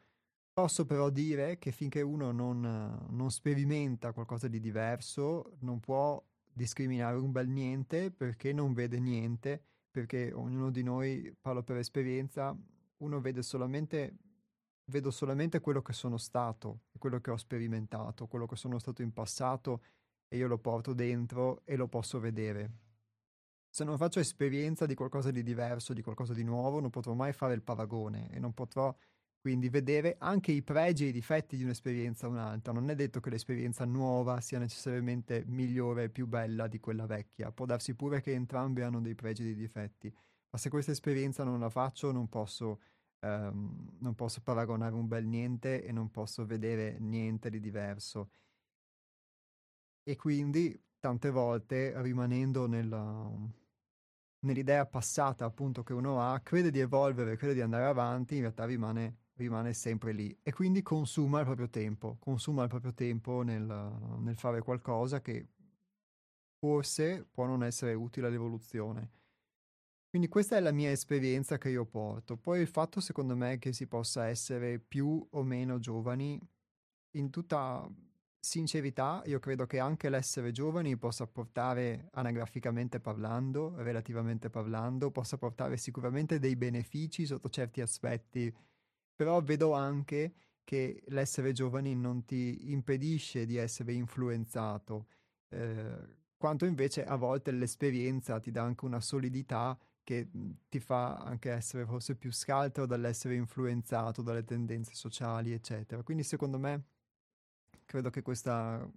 Posso però dire che finché uno non, non sperimenta qualcosa di diverso, non può discriminare un bel niente perché non vede niente, perché ognuno di noi, parlo per esperienza, uno vede solamente, vedo solamente quello che sono stato, quello che ho sperimentato, quello che sono stato in passato e io lo porto dentro e lo posso vedere. Se non faccio esperienza di qualcosa di diverso, di qualcosa di nuovo, non potrò mai fare il paragone e non potrò quindi vedere anche i pregi e i difetti di un'esperienza o un'altra. Non è detto che l'esperienza nuova sia necessariamente migliore e più bella di quella vecchia. Può darsi pure che entrambe hanno dei pregi e dei difetti. Ma se questa esperienza non la faccio, non posso, um, non posso paragonare un bel niente e non posso vedere niente di diverso. E quindi tante volte, rimanendo nella, nell'idea passata appunto che uno ha, crede di evolvere, crede di andare avanti, in realtà rimane rimane sempre lì e quindi consuma il proprio tempo, consuma il proprio tempo nel, nel fare qualcosa che forse può non essere utile all'evoluzione. Quindi questa è la mia esperienza che io porto. Poi il fatto secondo me che si possa essere più o meno giovani, in tutta sincerità, io credo che anche l'essere giovani possa portare, anagraficamente parlando, relativamente parlando, possa portare sicuramente dei benefici sotto certi aspetti però vedo anche che l'essere giovani non ti impedisce di essere influenzato, eh, quanto invece a volte l'esperienza ti dà anche una solidità che mhmm, ti fa anche essere forse più scaltro dall'essere influenzato dalle tendenze sociali, eccetera. Quindi secondo me credo che questa,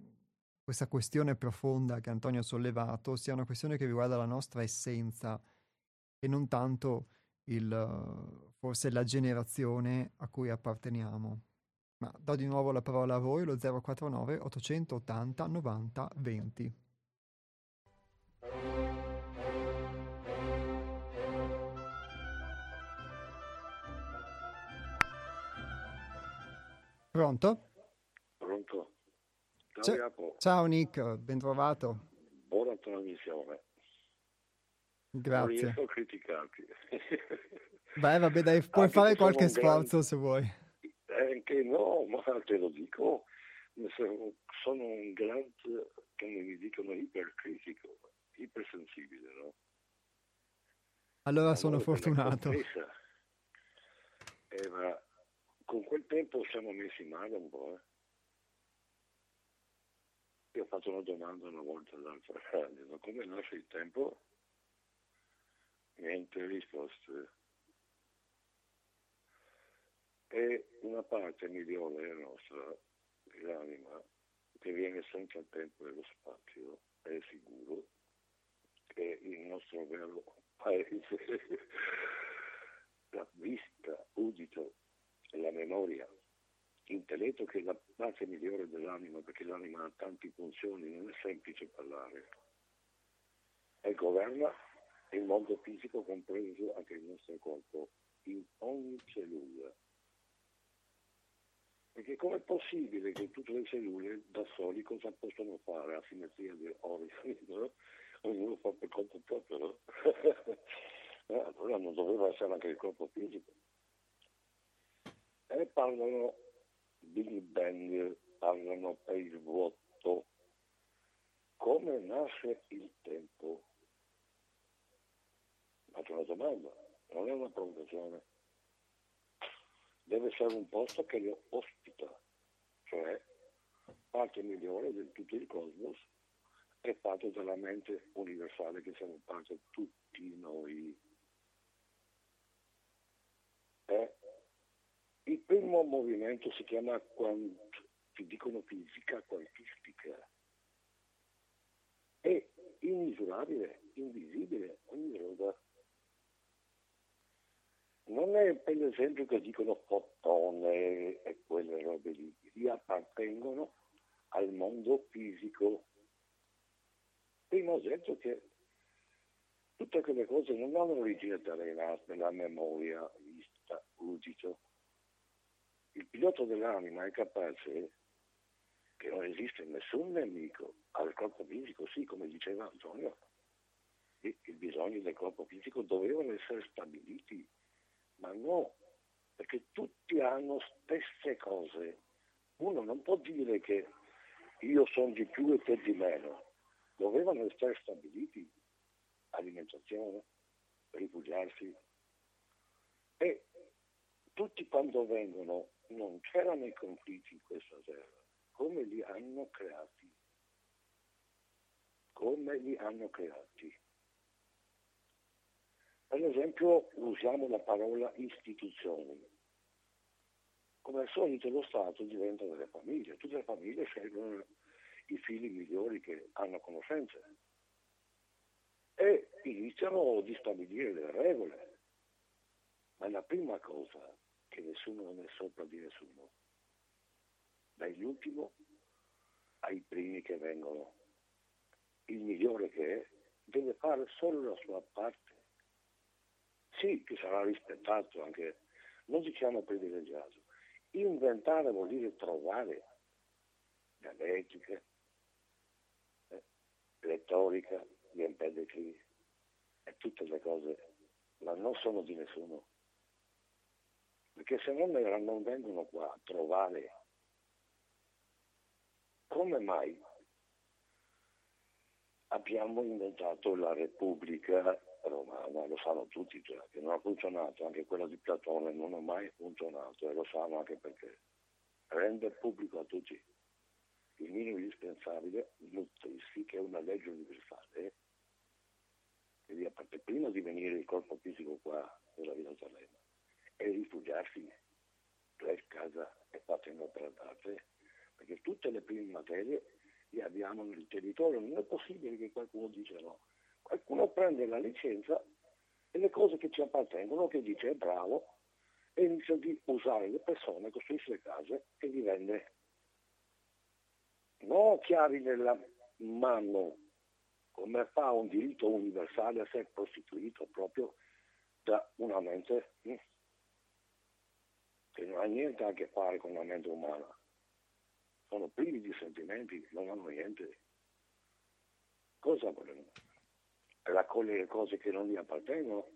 questa questione profonda che Antonio ha sollevato sia una questione che riguarda la nostra essenza e non tanto il, forse la generazione a cui apparteniamo. Ma do di nuovo la parola a voi, lo 049 880 90 20. Pronto? Pronto. Ciao, Ciao, Ciao Nick, ben trovato. Buona trasmissione. Grazie. Non riesco a criticarti. Beh, vabbè, dai, puoi Anche fare qualche sforzo grande... se vuoi. Anche no, ma te lo dico, sono un grande, come mi dicono, ipercritico, ipersensibile, no? Allora sono fortunato. Eh, ma con quel tempo siamo messi male un po', eh. Io ho fatto una domanda una volta all'altra, come nasce il tempo? Niente risposte è una parte migliore nostra, l'anima, che viene senza il tempo e lo spazio, è sicuro, che il nostro vero paese, la vista, udito e la memoria, l'intelletto che è la parte migliore dell'anima, perché l'anima ha tante funzioni, non è semplice parlare. E governa il mondo fisico, compreso anche il nostro corpo, in ogni cellula perché com'è possibile che tutte le cellule da soli cosa possono fare a simmetria di organi? No? Ognuno fa per conto proprio, no? eh, allora non doveva essere anche il corpo fisico. E parlano Big Bang, parlano per il vuoto. Come nasce il tempo? Faccio una domanda, non è una provocazione deve essere un posto che lo ospita, cioè parte migliore di tutto il cosmos è fatto dalla mente universale che siamo parte tutti noi. Eh? Il primo movimento si chiama, quant, ti dicono fisica quantistica. È immisurabile, invisibile, ogni roba non è per esempio che dicono fotone e quelle robe lì, li appartengono al mondo fisico. Prima ho detto che tutte quelle cose non hanno origine nella memoria, vista, udito. Il pilota dell'anima è capace che non esiste nessun nemico al corpo fisico, sì, come diceva Antonio, i, i bisogni del corpo fisico dovevano essere stabiliti, ma no, perché tutti hanno stesse cose. Uno non può dire che io sono di più e te di meno, dovevano essere stabiliti. Alimentazione, rifugiarsi. E tutti quando vengono non c'erano i conflitti in questa terra, come li hanno creati? Come li hanno creati? Per esempio usiamo la parola istituzioni. Come al solito lo Stato diventa delle famiglie, tutte le famiglie scelgono i figli migliori che hanno conoscenze e iniziano a stabilire le regole. Ma la prima cosa che nessuno non è sopra di nessuno, dall'ultimo ai primi che vengono. Il migliore che è deve fare solo la sua parte. Sì, che sarà rispettato anche, non diciamo privilegiato. Inventare vuol dire trovare dialettica, eh, retorica, gli empedocli e tutte le cose, ma non sono di nessuno perché se non, non vengono qua a trovare. Come mai abbiamo inventato la Repubblica Romana, lo sanno tutti già, che non ha funzionato, anche quella di Platone non ha mai funzionato e lo sanno anche perché rende pubblico a tutti. Il minimo indispensabile, nutrirsi, che è una legge universale, quindi prima di venire il corpo fisico qua nella Villa Salema, e rifugiarsi per casa e facendo trattate, perché tutte le prime materie le abbiamo nel territorio, non è possibile che qualcuno dice no. Qualcuno prende la licenza e le cose che ci appartengono, che dice è bravo, e inizia di usare le persone, costruisce le case e li vende. Non chiavi nella mano come fa un diritto universale a essere prostituito proprio da una mente hm, che non ha niente a che fare con la mente umana. Sono privi di sentimenti, non hanno niente. Cosa vogliono? Raccogliere cose che non gli appartengono,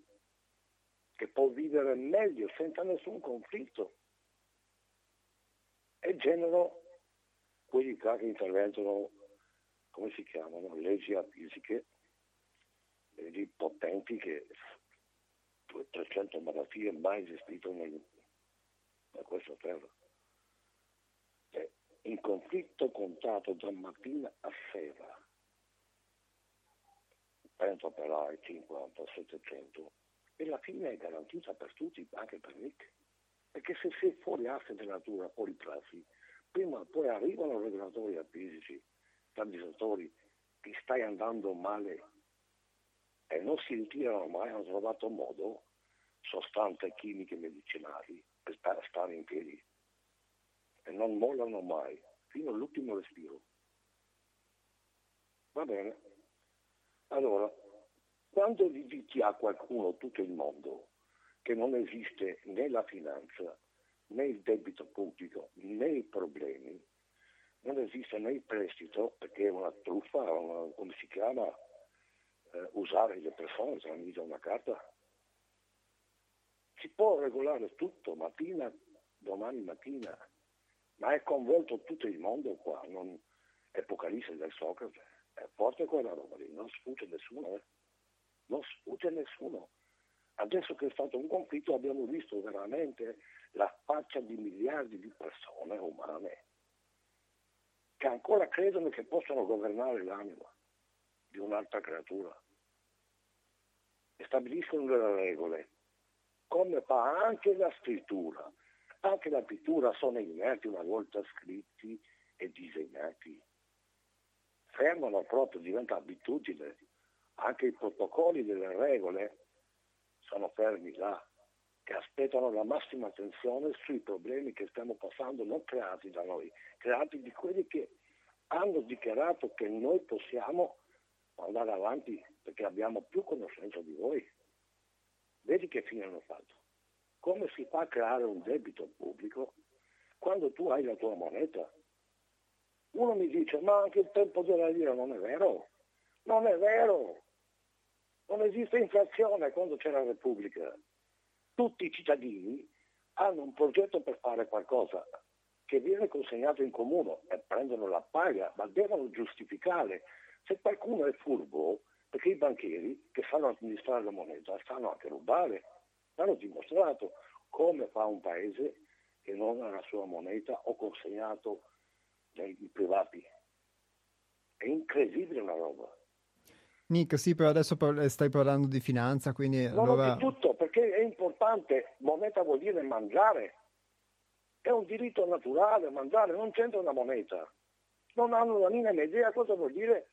che può vivere meglio senza nessun conflitto. E generano quelli che intervengono, come si chiamano, leggi fisiche, leggi potenti che 300 malattie mai esistito nel, da questa terra. È in conflitto contato da mattina a sera. Penso per ai 50, 700. E la fine è garantita per tutti, anche per Nick. Perché se sei fuori asse della natura, fuori prassi, prima o poi arrivano regolatori fisici, stabilizzatori, che stai andando male e non si ritirano mai, hanno trovato modo, sostanze chimiche medicinali, per stare in piedi e non mollano mai fino all'ultimo respiro. Va bene? Allora, quando diti a qualcuno tutto il mondo che non esiste né la finanza, né il debito pubblico, né i problemi, non esiste né il prestito, perché è una truffa, una, come si chiama, eh, usare le persone tramite una carta, si può regolare tutto mattina, domani mattina, ma è coinvolto tutto il mondo qua, non Apocalisse del Socrate. È forte quella roba lì, non sfugge nessuno, eh? non sfugge nessuno. Adesso che è stato un conflitto abbiamo visto veramente la faccia di miliardi di persone umane che ancora credono che possano governare l'anima di un'altra creatura e stabiliscono delle regole come fa anche la scrittura. Anche la pittura sono inerti una volta scritti e disegnati. Fermano proprio, diventa abitudine. Anche i protocolli delle regole sono fermi là, che aspettano la massima attenzione sui problemi che stiamo passando, non creati da noi, creati di quelli che hanno dichiarato che noi possiamo andare avanti perché abbiamo più conoscenza di voi. Vedi che fine hanno fatto. Come si fa a creare un debito pubblico quando tu hai la tua moneta. Uno mi dice, ma anche il tempo della lira non è vero. Non è vero. Non esiste inflazione quando c'è la Repubblica. Tutti i cittadini hanno un progetto per fare qualcosa che viene consegnato in comune e prendono la paga, ma devono giustificare. Se qualcuno è furbo, perché i banchieri che sanno amministrare la moneta sanno anche rubare, hanno dimostrato come fa un paese che non ha la sua moneta o consegnato dai privati. È incredibile una roba. Nick, sì, però adesso stai parlando di finanza, quindi... No, allora... di tutto, perché è importante, moneta vuol dire mangiare. È un diritto naturale mangiare, non c'entra una moneta. Non hanno la minima idea cosa vuol dire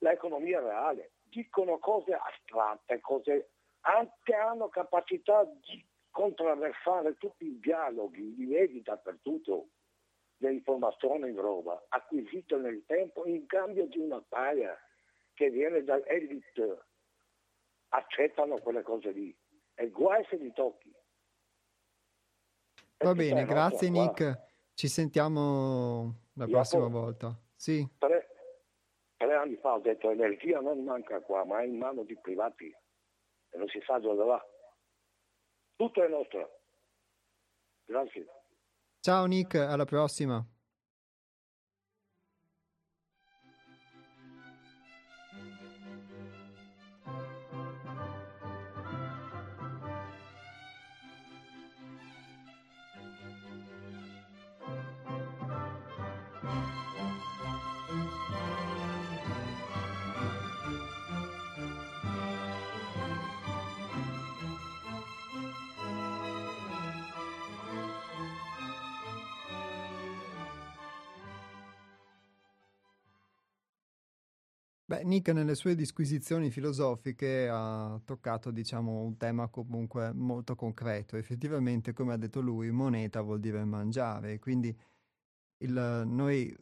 l'economia reale. Dicono cose astratte, cose anche hanno capacità di contravversare tutti i dialoghi, li vedi dappertutto, le informazioni in roba, acquisite nel tempo in cambio di una paga che viene dall'elite. Accettano quelle cose lì. E guai se li tocchi. Va bene, grazie Nick. Ci sentiamo la Io prossima volta. Sì. Tre, tre anni fa ho detto energia non manca qua, ma è in mano di privati e non si sa dove va. Tutto è nostro. Grazie. Ciao Nick, alla prossima. Nick nelle sue disquisizioni filosofiche ha toccato, diciamo, un tema comunque molto concreto. Effettivamente, come ha detto lui, moneta vuol dire mangiare, quindi il, noi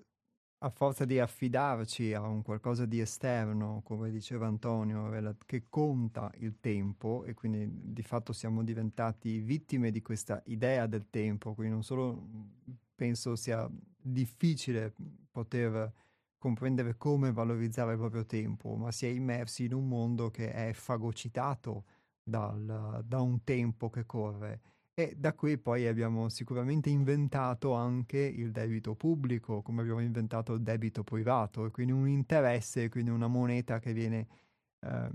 a forza di affidarci a un qualcosa di esterno, come diceva Antonio, che conta il tempo e quindi di fatto siamo diventati vittime di questa idea del tempo, quindi non solo penso sia difficile poter comprendere come valorizzare il proprio tempo, ma si è immersi in un mondo che è fagocitato dal, da un tempo che corre. E da qui poi abbiamo sicuramente inventato anche il debito pubblico, come abbiamo inventato il debito privato, e quindi un interesse, quindi una moneta che viene, eh,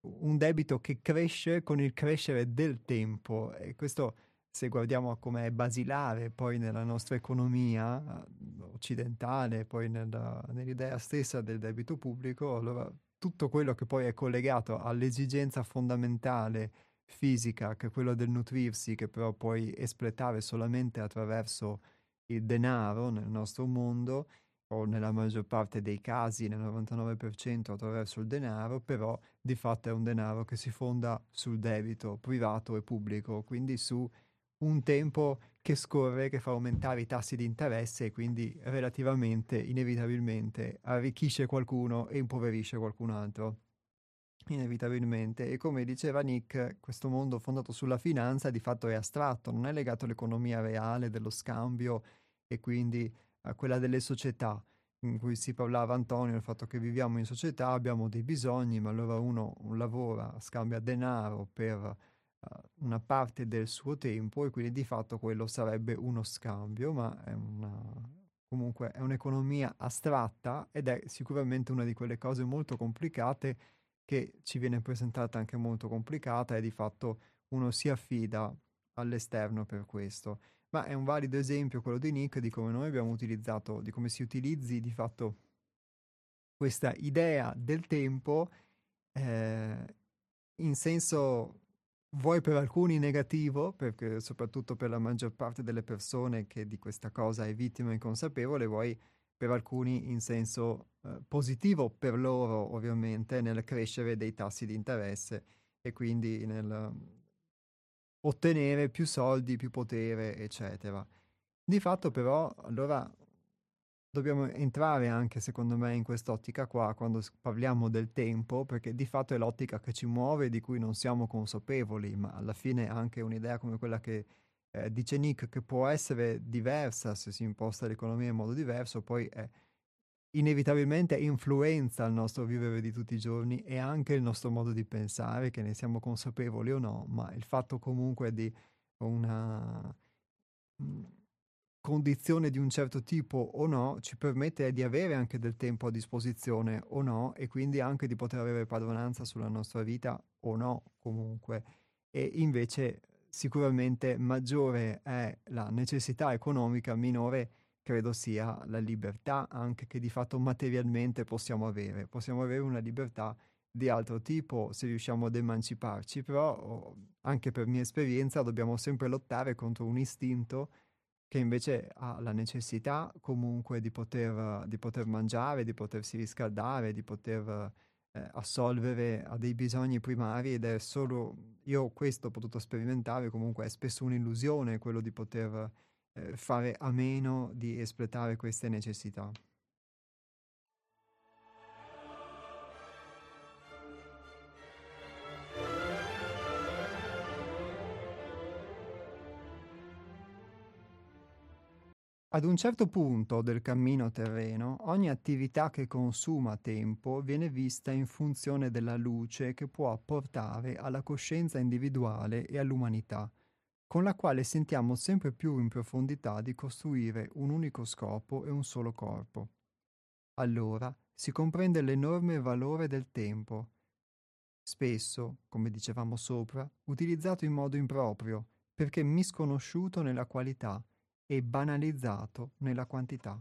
un debito che cresce con il crescere del tempo. E questo se guardiamo come è basilare poi nella nostra economia eh, occidentale, poi nella, nell'idea stessa del debito pubblico, allora tutto quello che poi è collegato all'esigenza fondamentale fisica, che è quello del nutrirsi, che però puoi espletare solamente attraverso il denaro nel nostro mondo, o nella maggior parte dei casi, nel 99% attraverso il denaro, però di fatto è un denaro che si fonda sul debito privato e pubblico, quindi su un tempo che scorre, che fa aumentare i tassi di interesse e quindi relativamente, inevitabilmente, arricchisce qualcuno e impoverisce qualcun altro. Inevitabilmente. E come diceva Nick, questo mondo fondato sulla finanza di fatto è astratto, non è legato all'economia reale dello scambio e quindi a quella delle società in cui si parlava Antonio, il fatto che viviamo in società, abbiamo dei bisogni, ma allora uno lavora, scambia denaro per una parte del suo tempo e quindi di fatto quello sarebbe uno scambio, ma è una, comunque è un'economia astratta ed è sicuramente una di quelle cose molto complicate che ci viene presentata anche molto complicata e di fatto uno si affida all'esterno per questo. Ma è un valido esempio quello di Nick di come noi abbiamo utilizzato, di come si utilizzi di fatto questa idea del tempo eh, in senso vuoi per alcuni negativo, perché soprattutto per la maggior parte delle persone che di questa cosa è vittima inconsapevole, vuoi per alcuni in senso eh, positivo per loro ovviamente nel crescere dei tassi di interesse e quindi nel ottenere più soldi, più potere, eccetera. Di fatto però allora dobbiamo entrare anche, secondo me, in quest'ottica qua quando parliamo del tempo, perché di fatto è l'ottica che ci muove, di cui non siamo consapevoli, ma alla fine anche un'idea come quella che eh, dice Nick che può essere diversa se si imposta l'economia in modo diverso, poi è inevitabilmente influenza il nostro vivere di tutti i giorni e anche il nostro modo di pensare, che ne siamo consapevoli o no, ma il fatto comunque di una mm, condizione di un certo tipo o no ci permette di avere anche del tempo a disposizione o no e quindi anche di poter avere padronanza sulla nostra vita o no comunque e invece sicuramente maggiore è la necessità economica minore credo sia la libertà anche che di fatto materialmente possiamo avere. Possiamo avere una libertà di altro tipo se riusciamo ad emanciparci, però anche per mia esperienza dobbiamo sempre lottare contro un istinto che invece ha la necessità comunque di poter, di poter mangiare, di potersi riscaldare, di poter eh, assolvere a dei bisogni primari ed è solo, io questo ho potuto sperimentare, comunque è spesso un'illusione quello di poter eh, fare a meno di espletare queste necessità. Ad un certo punto del cammino terreno, ogni attività che consuma tempo viene vista in funzione della luce che può apportare alla coscienza individuale e all'umanità con la quale sentiamo sempre più in profondità di costruire un unico scopo e un solo corpo. Allora si comprende l'enorme valore del tempo, spesso, come dicevamo sopra, utilizzato in modo improprio, perché misconosciuto nella qualità e banalizzato nella quantità.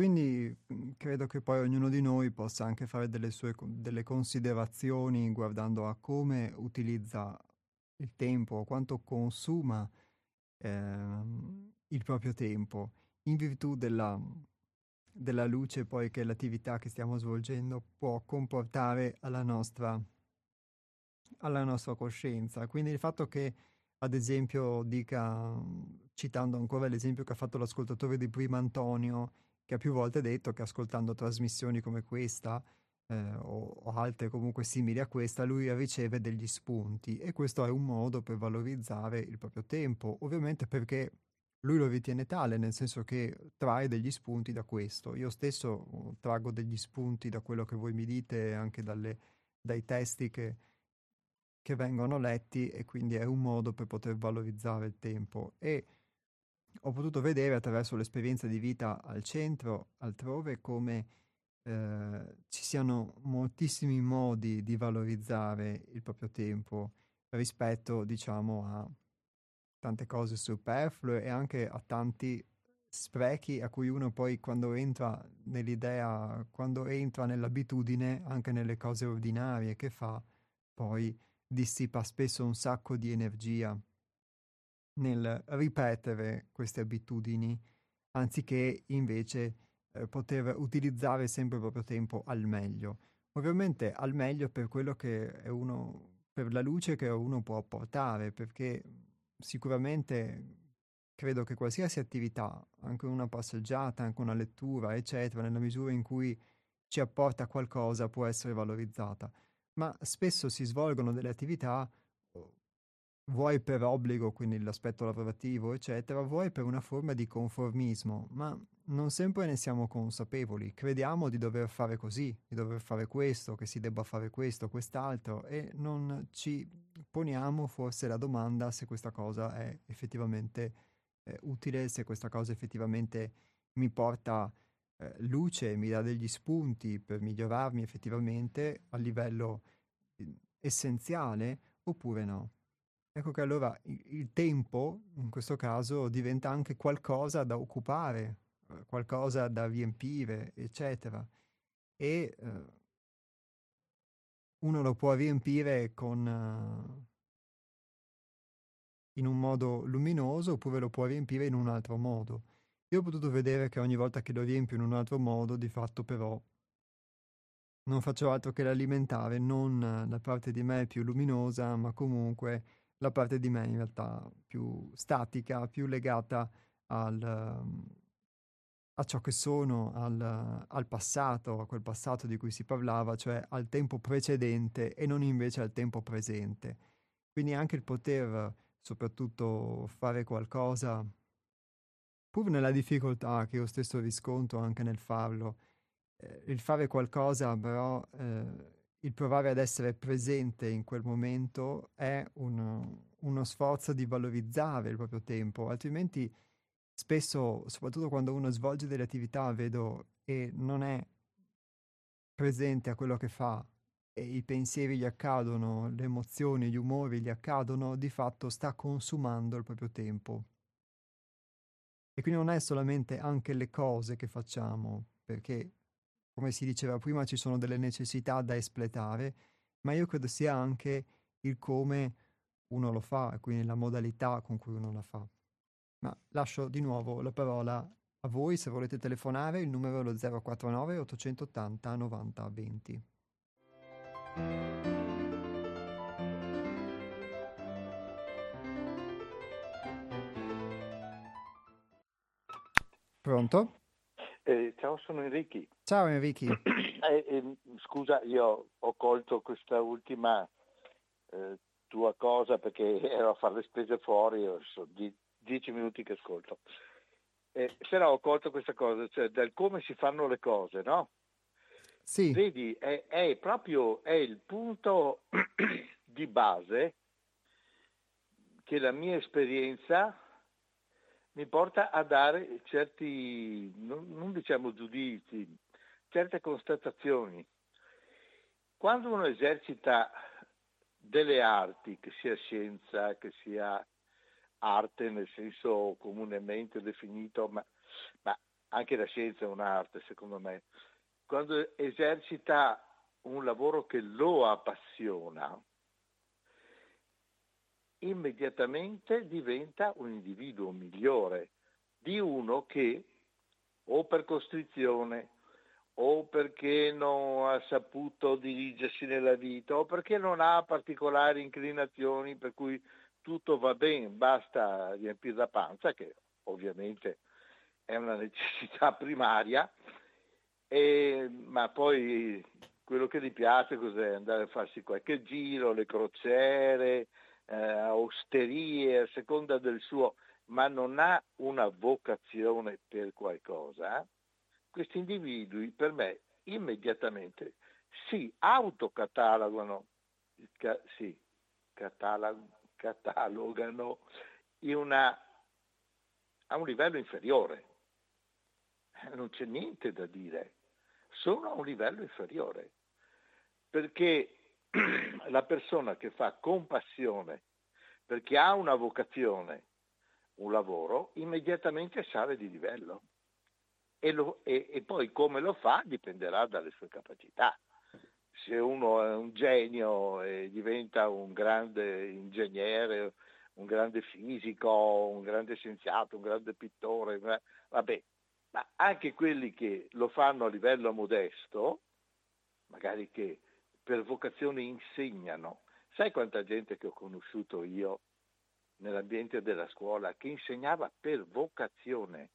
Quindi mhmm, credo che poi ognuno di noi possa anche fare delle sue delle considerazioni guardando a come utilizza il tempo, quanto consuma ehm, il proprio tempo, in virtù della, della luce poi che l'attività che stiamo svolgendo può comportare alla nostra, alla nostra coscienza. Quindi il fatto che, ad esempio, dica, citando ancora l'esempio che ha fatto l'ascoltatore di prima Antonio, che ha più volte detto che ascoltando trasmissioni come questa eh, o, o, altre comunque simili a questa, lui riceve degli spunti e questo è un modo per valorizzare il proprio tempo, ovviamente perché lui lo ritiene tale, nel senso che trae degli spunti da questo. Io stesso uh, traggo degli spunti da quello che voi mi dite, anche dalle, dai testi che, che vengono letti e quindi è un modo per poter valorizzare il tempo. E ho potuto vedere attraverso l'esperienza di vita al centro, altrove, come eh, ci siano moltissimi modi di valorizzare il proprio tempo rispetto, diciamo, a tante cose superflue e anche a tanti sprechi a cui uno poi quando entra nell'idea, quando entra nell'abitudine, anche nelle cose ordinarie che fa, poi dissipa spesso un sacco di energia nel ripetere queste abitudini, anziché invece eh, poter utilizzare sempre il proprio tempo al meglio. Ovviamente al meglio per quello che è uno, per la luce che uno può apportare, perché sicuramente credo che qualsiasi attività, anche una passeggiata, anche una lettura, eccetera, nella misura in cui ci apporta qualcosa può essere valorizzata. Ma spesso si svolgono delle attività vuoi per obbligo, quindi l'aspetto lavorativo, eccetera, vuoi per una forma di conformismo, ma non sempre ne siamo consapevoli. Crediamo di dover fare così, di dover fare questo, che si debba fare questo, quest'altro, e non ci poniamo forse la domanda se questa cosa è effettivamente eh, utile, se questa cosa effettivamente mi porta eh, luce, mi dà degli spunti per migliorarmi effettivamente a livello essenziale oppure no. Ecco che allora il, tempo, in questo caso, diventa anche qualcosa da occupare, eh, qualcosa da riempire, eccetera. E eh, uno lo può riempire con, uh, in un modo luminoso oppure lo può riempire in un altro modo. Io ho potuto vedere che ogni volta che lo riempio in un altro modo, di fatto però non faccio altro che l'alimentare, non la parte di me più luminosa, ma comunque la parte di me in realtà più statica, più legata al, a ciò che sono, al, al, passato, a quel passato di cui si parlava, cioè al tempo precedente e non invece al tempo presente. Quindi anche il poter soprattutto fare qualcosa, pur nella difficoltà che io stesso riscontro anche nel farlo, eh, il fare qualcosa però, eh, il provare ad essere presente in quel momento è un, uno sforzo di valorizzare il proprio tempo, altrimenti spesso, soprattutto quando uno svolge delle attività, vedo e non è presente a quello che fa e i pensieri gli accadono, le emozioni, gli umori gli accadono, di fatto sta consumando il proprio tempo. E quindi non è solamente anche le cose che facciamo, perché come si diceva prima ci sono delle necessità da espletare, ma io credo sia anche il come uno lo fa, quindi la modalità con cui uno la fa. Ma lascio di nuovo la parola a voi se volete telefonare, il numero è lo 049 880 90 20. Pronto? Eh, ciao, sono Enrichi. Ciao Enrichi. Eh, eh, scusa, io ho colto questa ultima eh, tua cosa perché ero a fare le spese fuori, sono die- dieci minuti che ascolto. Eh, se no ho colto questa cosa, cioè del come si fanno le cose, no? Sì. Vedi, è, è proprio è il punto di base che la mia esperienza mi porta a dare certi, non, non diciamo giudizi, certe constatazioni. Quando uno esercita delle arti, che sia scienza, che sia arte nel senso comunemente definito, ma, ma anche la scienza è un'arte secondo me, quando esercita un lavoro che lo appassiona, immediatamente diventa un individuo migliore di uno che o per costrizione o perché non ha saputo dirigersi nella vita o perché non ha particolari inclinazioni per cui tutto va bene, basta riempire la panza, che ovviamente è una necessità primaria, e, ma poi quello che gli piace cos'è? Andare a farsi qualche giro, le crociere, eh, osterie, a seconda del suo, ma non ha una vocazione per qualcosa, questi individui per me immediatamente si autocatalogano, ca, sì, catalog, catalogano una, a un livello inferiore. Eh, non c'è niente da dire, sono a un livello inferiore, perché la persona che fa compassione perché ha una vocazione, un lavoro, immediatamente sale di livello. E, lo, e, e, poi come lo fa dipenderà dalle sue capacità. Se uno è un genio e diventa un grande ingegnere, un grande fisico, un grande scienziato, un grande pittore, vabbè, ma anche quelli che lo fanno a livello modesto, magari che per vocazione insegnano. Sai quanta gente che ho conosciuto io nell'ambiente della scuola che insegnava per vocazione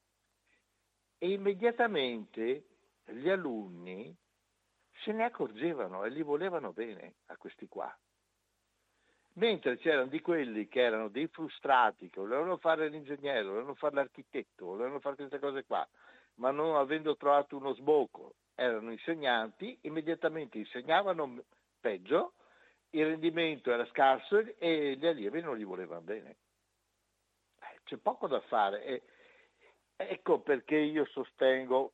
e immediatamente gli alunni se ne accorgevano e li volevano bene a questi qua. Mentre c'erano di quelli che erano dei frustrati, che volevano fare l'ingegnere, volevano fare l'architetto, volevano fare queste cose qua, ma non avendo trovato uno sbocco erano insegnanti, immediatamente insegnavano peggio, il rendimento era scarso e gli allievi non gli volevano bene. Eh, c'è poco da fare. E ecco perché io sostengo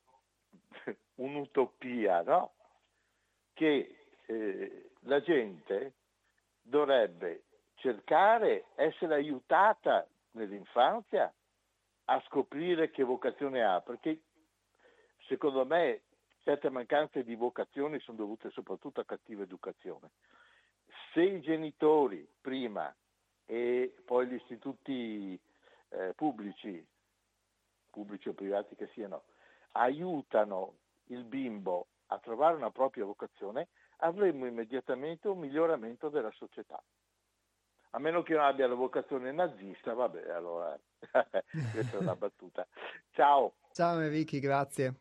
un'utopia, no? che eh, la gente dovrebbe cercare, essere aiutata nell'infanzia a scoprire che vocazione ha, perché secondo me certe mancanze di vocazione sono dovute soprattutto a cattiva educazione. Se i genitori prima e poi gli istituti eh, pubblici, pubblici o privati che siano, aiutano il bimbo a trovare una propria vocazione, avremo immediatamente un miglioramento della società. A meno che non abbia la vocazione nazista, vabbè, allora questa è una battuta. Ciao. Ciao Enrico, grazie.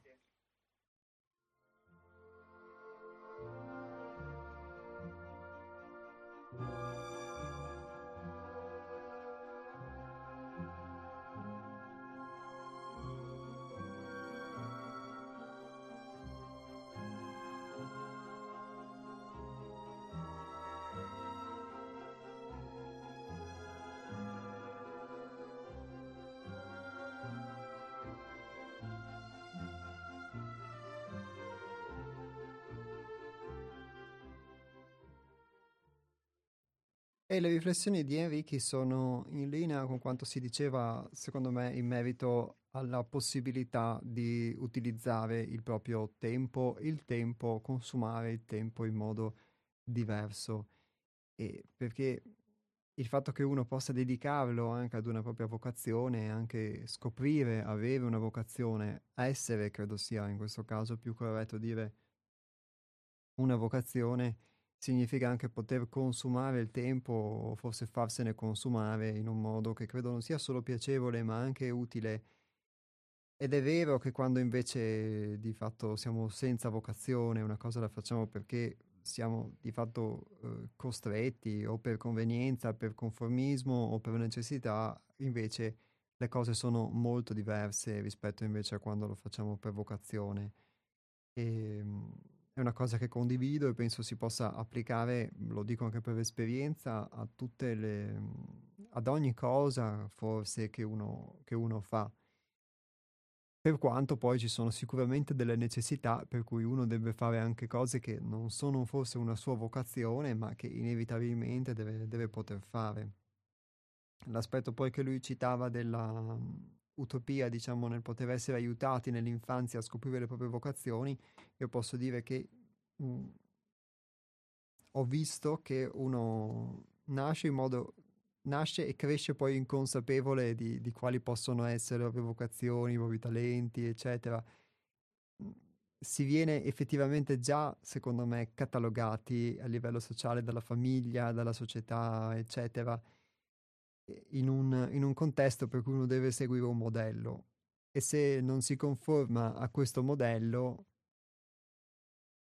Le riflessioni di Enrichi sono in linea con quanto si diceva, secondo me, in merito alla possibilità di utilizzare il proprio tempo, il tempo, consumare il tempo in modo diverso. E perché il fatto che uno possa dedicarlo anche ad una propria vocazione, anche scoprire, avere una vocazione, essere, credo sia in questo caso più corretto dire una vocazione, significa anche poter consumare il tempo o forse farsene consumare in un modo che credo non sia solo piacevole ma anche utile. Ed è vero che quando invece di fatto siamo senza vocazione, una cosa la facciamo perché siamo di fatto eh, costretti o per convenienza, per conformismo o per necessità, invece le cose sono molto diverse rispetto invece a quando lo facciamo per vocazione. E, ehm, è una cosa che condivido e penso si possa applicare, lo dico anche per esperienza, a tutte le, ad ogni cosa forse che uno, che uno fa. Per quanto poi ci sono sicuramente delle necessità per cui uno deve fare anche cose che non sono forse una sua vocazione, ma che inevitabilmente deve, deve poter fare. L'aspetto poi che lui citava della, utopia, diciamo, nel poter essere aiutati nell'infanzia a scoprire le proprie vocazioni, io posso dire che mh, mm, ho visto che uno nasce in modo nasce e cresce poi inconsapevole di, di quali possono essere le proprie vocazioni, i propri talenti, eccetera. Mm, si viene effettivamente già, secondo me, catalogati a livello sociale dalla famiglia, dalla società, eccetera in un, in un contesto per cui uno deve seguire un modello. E se non si conforma a questo modello,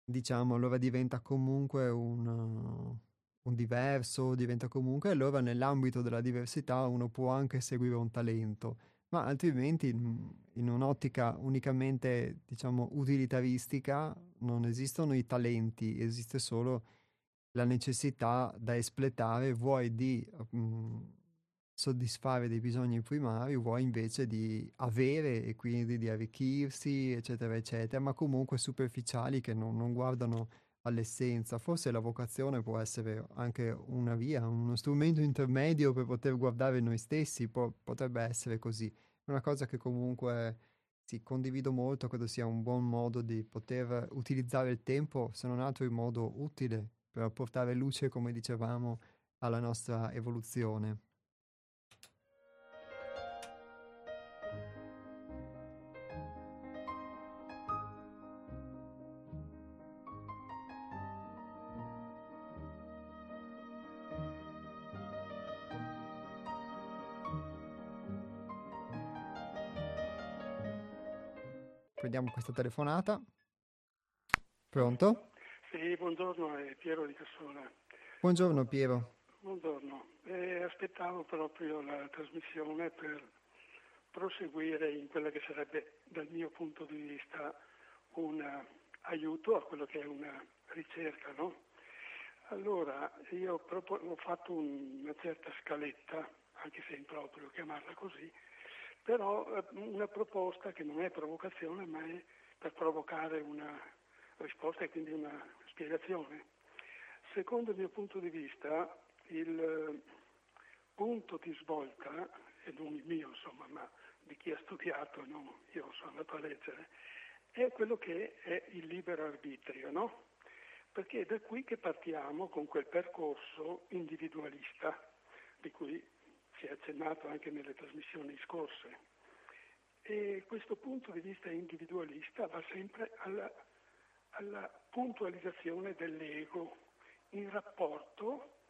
diciamo, allora diventa comunque un, un diverso, diventa comunque, allora nell'ambito della diversità uno può anche seguire un talento, ma altrimenti in un'ottica unicamente, diciamo, utilitaristica non esistono i talenti, esiste solo la necessità da espletare, vuoi di... Um, soddisfare dei bisogni primari, vuoi invece di avere e quindi di arricchirsi, eccetera, eccetera, ma comunque superficiali che non, non guardano all'essenza. Forse la vocazione può essere anche una via, uno strumento intermedio per poter guardare noi stessi, può, potrebbe essere così. Una cosa che comunque sì, condivido molto, credo sia un buon modo di poter utilizzare il tempo, se non altro in modo utile, per portare luce, come dicevamo, alla nostra evoluzione. Prendiamo questa telefonata. Pronto? Sì, buongiorno, è Piero di Cassola. Buongiorno Piero. Buongiorno, eh, aspettavo proprio la trasmissione per proseguire in quella che sarebbe dal mio punto di vista un aiuto a quello che è una ricerca. No? Allora, io ho fatto una certa scaletta, anche se improprio chiamarla così, però eh, una proposta che non è provocazione ma è per provocare una risposta e quindi una spiegazione. Secondo il mio punto di vista il punto di svolta, e non il mio insomma, ma di chi ha studiato, no? io sono andato a leggere, è quello che è il libero arbitrio, no? Perché è da qui che partiamo con quel percorso individualista di cui si è accennato anche nelle trasmissioni scorse. E questo punto di vista individualista va sempre alla, alla puntualizzazione dell'ego in rapporto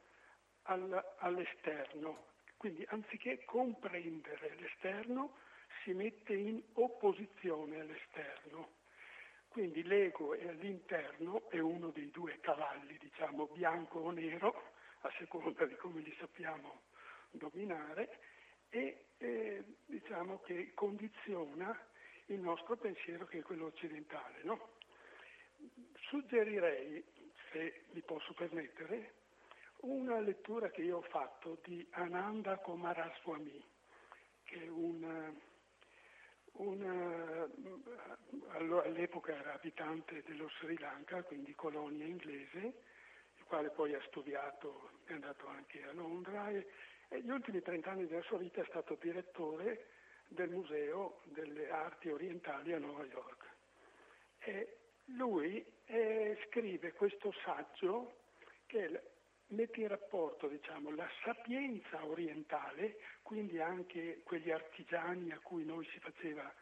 alla, all'esterno. Quindi anziché comprendere l'esterno, si mette in opposizione all'esterno. Quindi l'ego è all'interno, è uno dei due cavalli, diciamo, bianco o nero, a seconda di come li sappiamo dominare, e eh, diciamo che condiziona il nostro pensiero che è quello occidentale. No? Suggerirei, se mi posso permettere, una lettura che io ho fatto di Ananda Kumaraswamy, che è un, un allora, all'epoca era abitante dello Sri Lanka, quindi colonia inglese, il quale poi ha studiato, è andato anche a Londra e, e gli ultimi 30 anni della sua vita è stato direttore del Museo delle Arti Orientali a New York. E lui eh, scrive questo saggio che mette in rapporto diciamo, la sapienza orientale, quindi anche quegli artigiani a cui noi si faceva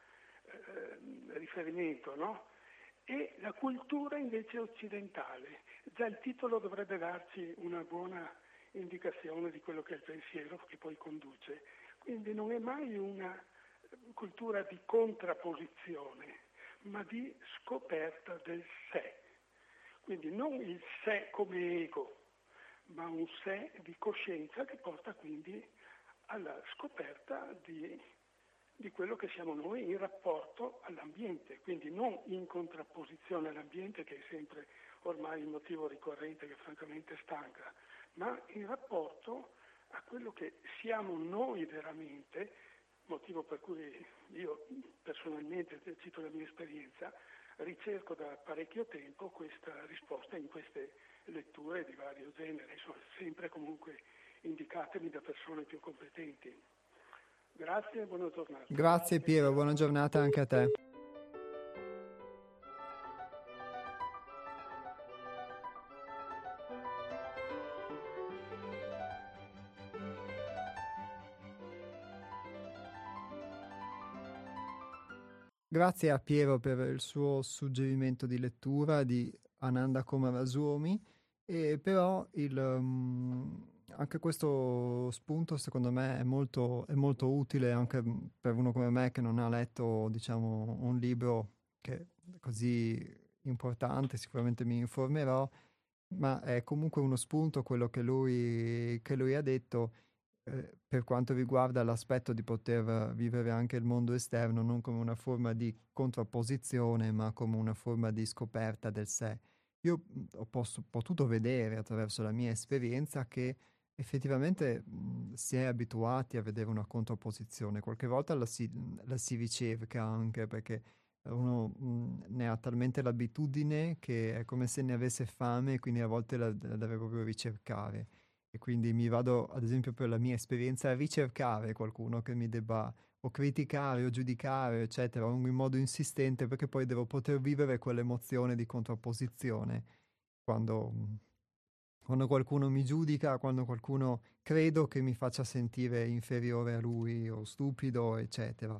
eh, riferimento, no? e la cultura invece occidentale. Già il titolo dovrebbe darci una buona indicazione di quello che è il pensiero che poi conduce. Quindi non è mai una cultura di contrapposizione, ma di scoperta del sé. Quindi non il sé come ego, ma un sé di coscienza che porta quindi alla scoperta di, di, quello che siamo noi in rapporto all'ambiente, quindi non in contrapposizione all'ambiente che è sempre ormai il motivo ricorrente che francamente stanca, ma in rapporto a quello che siamo noi veramente, motivo per cui io personalmente, cito la mia esperienza, ricerco da parecchio tempo questa risposta in queste letture di vario genere, sono sempre comunque indicatemi da persone più competenti. Grazie e buona giornata. Grazie Piero, buona giornata anche a te. Grazie a Piero per il suo suggerimento di lettura di Ananda Kumaraswamy, e però il, um, anche questo spunto secondo me è molto, è molto, utile anche per uno come me che non ha letto diciamo, un libro che è così importante, sicuramente mi informerò, ma è comunque uno spunto quello che lui, che lui ha detto eh, per quanto riguarda l'aspetto di poter vivere anche il mondo esterno non come una forma di contrapposizione, ma come una forma di scoperta del sé. Io ho posso, potuto vedere attraverso la mia esperienza che effettivamente mh, si è abituati a vedere una contrapposizione, qualche volta la si, la si ricerca anche perché uno mh, ne ha talmente l'abitudine che è come se ne avesse fame e quindi a volte la, la deve proprio ricercare e quindi mi vado, ad esempio, per la mia esperienza a ricercare qualcuno che mi debba o criticare o giudicare, eccetera, in modo insistente, perché poi devo poter vivere quell'emozione di contrapposizione quando, quando qualcuno mi giudica, quando qualcuno credo che mi faccia sentire inferiore a lui o stupido, eccetera.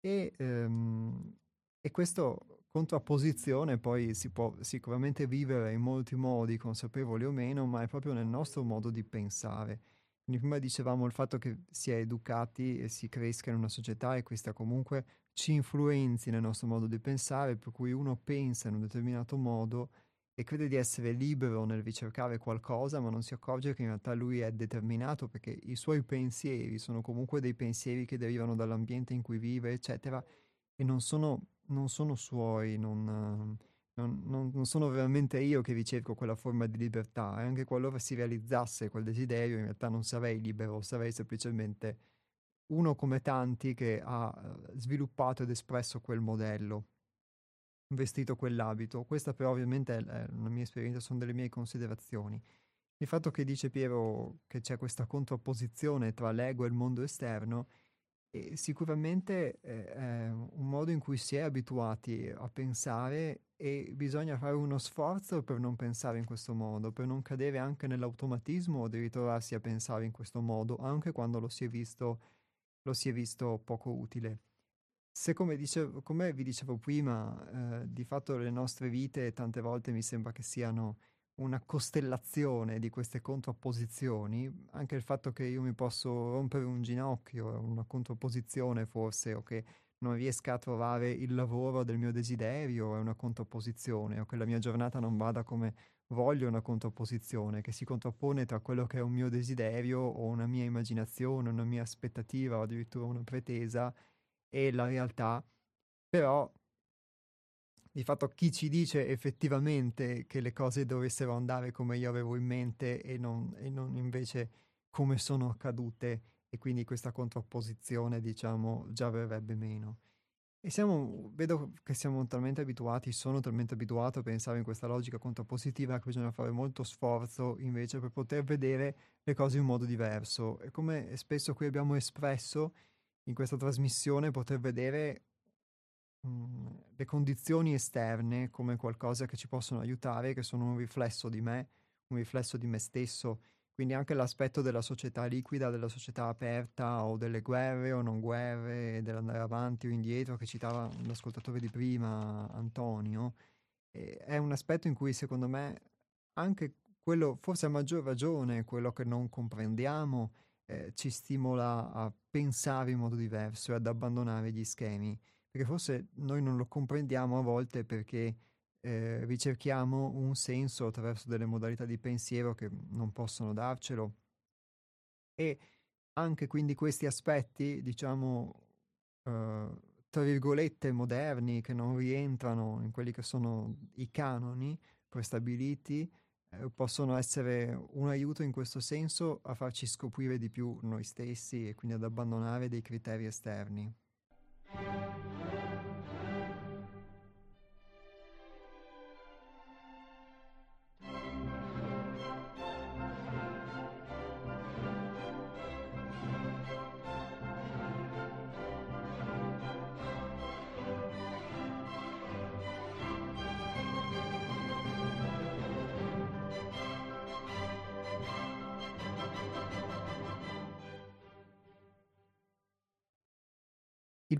E, um, e questo contrapposizione poi si può sicuramente vivere in molti modi, consapevoli o meno, ma è proprio nel nostro modo di pensare. Quindi prima dicevamo il fatto che si è educati e si cresca in una società e questa comunque ci influenzi nel nostro modo di pensare, per cui uno pensa in un determinato modo e crede di essere libero nel ricercare qualcosa, ma non si accorge che in realtà lui è determinato perché i suoi pensieri sono comunque dei pensieri che derivano dall'ambiente in cui vive, eccetera, e non sono non sono suoi, non, non, non, non, sono veramente io che ricerco quella forma di libertà e anche qualora si realizzasse quel desiderio in realtà non sarei libero, sarei semplicemente uno come tanti che ha eh, sviluppato ed espresso quel modello, vestito quell'abito. Questa però ovviamente è la mia esperienza, sono delle mie considerazioni. il fatto che dice Piero che c'è questa contrapposizione tra l'ego e il mondo esterno e sicuramente eh, è un modo in cui si è abituati a pensare e bisogna fare uno sforzo per non pensare in questo modo, per non cadere anche nell'automatismo di ritrovarsi a pensare in questo modo, anche quando lo si è visto, si è visto poco utile. Se come, dicevo, come vi dicevo prima, eh, di fatto le nostre vite tante volte mi sembra che siano una costellazione di queste contrapposizioni, anche il fatto che io mi posso rompere un ginocchio una contrapposizione forse, o che non riesca a trovare il lavoro del mio desiderio è una contrapposizione, o che la mia giornata non vada come voglio è una contrapposizione, che si contrappone tra quello che è un mio desiderio o una mia immaginazione, una mia aspettativa o addirittura una pretesa e la realtà, però di fatto chi ci dice effettivamente che le cose dovessero andare come io avevo in mente e non, e non invece come sono accadute e quindi questa contrapposizione diciamo già verrebbe meno. E siamo, vedo che siamo talmente abituati, sono talmente abituato a pensare in questa logica contrappositiva che bisogna fare molto sforzo invece per poter vedere le cose in modo diverso. E come spesso qui abbiamo espresso in questa trasmissione, poter vedere Mhmm, le condizioni esterne come qualcosa che ci possono aiutare, che sono un riflesso di me, un riflesso di me stesso. Quindi anche l'aspetto della società liquida, della società aperta o delle guerre o non guerre, dell'andare avanti o indietro che citava l'ascoltatore di prima, Antonio, eh, è un aspetto in cui secondo me anche quello, forse a maggior ragione, quello che non comprendiamo, eh, ci stimola a pensare in modo diverso e ad abbandonare gli schemi perché forse noi non lo comprendiamo a volte perché eh, ricerchiamo un senso attraverso delle modalità di pensiero che non possono darcelo e anche quindi questi aspetti, diciamo, eh, tra virgolette moderni che non rientrano in quelli che sono i canoni prestabiliti, eh, possono essere un aiuto in questo senso a farci scoprire di più noi stessi e quindi ad abbandonare dei criteri esterni.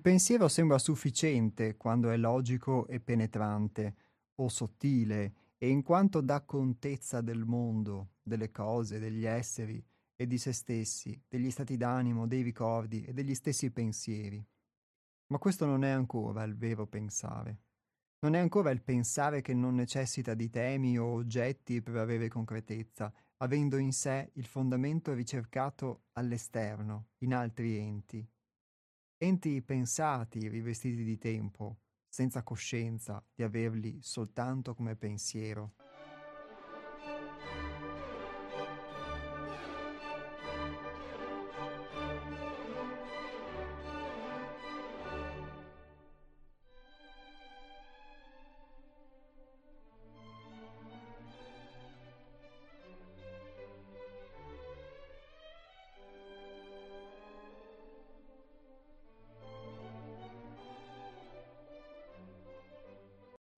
Il pensiero sembra sufficiente quando è logico e penetrante, o sottile, e in quanto dà contezza del mondo, delle cose, degli esseri e di se stessi, degli stati d'animo, dei ricordi e degli stessi pensieri. Ma questo non è ancora il vero pensare. Non è ancora il pensare che non necessita di temi o oggetti per avere concretezza, avendo in sé il fondamento ricercato all'esterno, in altri enti, enti pensati, rivestiti di tempo, senza coscienza di averli soltanto come pensiero.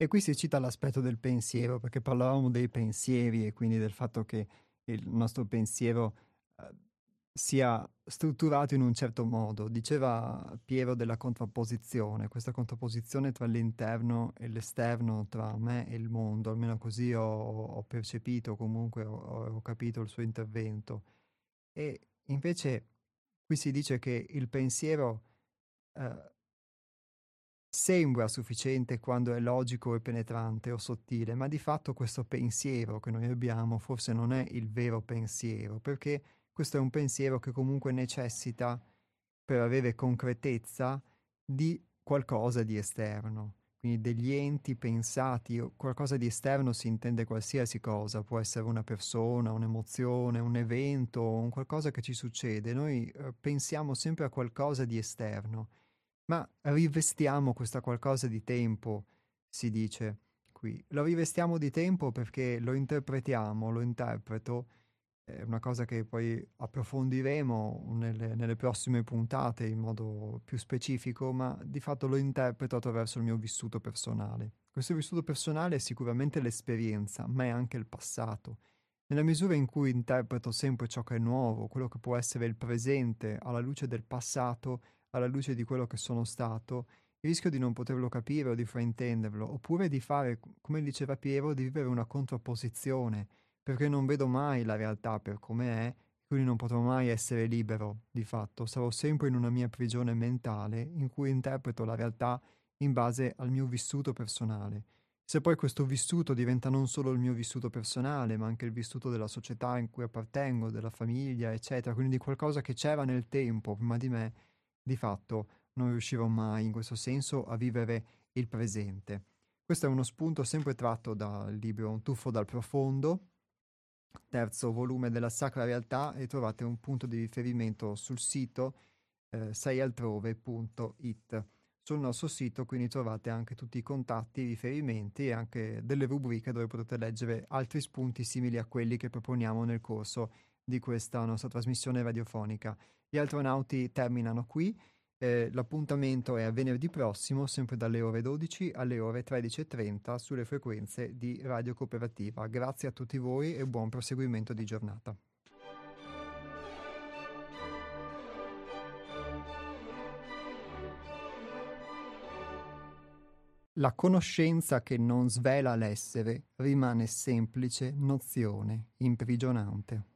E qui si cita l'aspetto del pensiero, perché parlavamo dei pensieri e quindi del fatto che il nostro pensiero eh, sia strutturato in un certo modo. Diceva Piero della contrapposizione, questa contrapposizione tra l'interno e l'esterno, tra me e il mondo, almeno così ho, ho percepito, comunque ho, ho, capito il suo intervento. E invece qui si dice che il pensiero eh, sembra sufficiente quando è logico e penetrante o sottile, ma di fatto questo pensiero che noi abbiamo forse non è il vero pensiero, perché questo è un pensiero che comunque necessita, per avere concretezza, di qualcosa di esterno, quindi degli enti pensati, qualcosa di esterno si intende qualsiasi cosa, può essere una persona, un'emozione, un evento, un qualcosa che ci succede, noi eh, pensiamo sempre a qualcosa di esterno ma rivestiamo questa qualcosa di tempo, si dice qui. Lo rivestiamo di tempo perché lo interpretiamo, lo interpreto è una cosa che poi approfondiremo nelle, nelle, prossime puntate in modo più specifico, ma di fatto lo interpreto attraverso il mio vissuto personale. Questo vissuto personale è sicuramente l'esperienza, ma è anche il passato. Nella misura in cui interpreto sempre ciò che è nuovo, quello che può essere il presente, alla luce del passato, alla luce di quello che sono stato, rischio di non poterlo capire o di fraintenderlo, oppure di fare, come diceva Piero, di vivere una contrapposizione perché non vedo mai la realtà per come è, quindi non potrò mai essere libero, di fatto, sarò sempre in una mia prigione mentale in cui interpreto la realtà in base al mio vissuto personale. Se poi questo vissuto diventa non solo il mio vissuto personale, ma anche il vissuto della società in cui appartengo, della famiglia, eccetera, quindi di qualcosa che c'era nel tempo prima di me, di fatto non riuscirò mai in questo senso a vivere il presente. Questo è uno spunto sempre tratto dal libro Un tuffo dal profondo, terzo volume della Sacra Realtà e trovate un punto di riferimento sul sito eh, seialtrove.it. Sul nostro sito quindi trovate anche tutti i contatti, i riferimenti e anche delle rubriche dove potete leggere altri spunti simili a quelli che proponiamo nel corso di questa nostra trasmissione radiofonica. Gli astronauti terminano qui. Eh, l'appuntamento è a venerdì prossimo, sempre dalle ore 12 alle ore 13.30 sulle frequenze di Radio Cooperativa. Grazie a tutti voi e buon proseguimento di giornata. La conoscenza che non svela l'essere rimane semplice nozione imprigionante.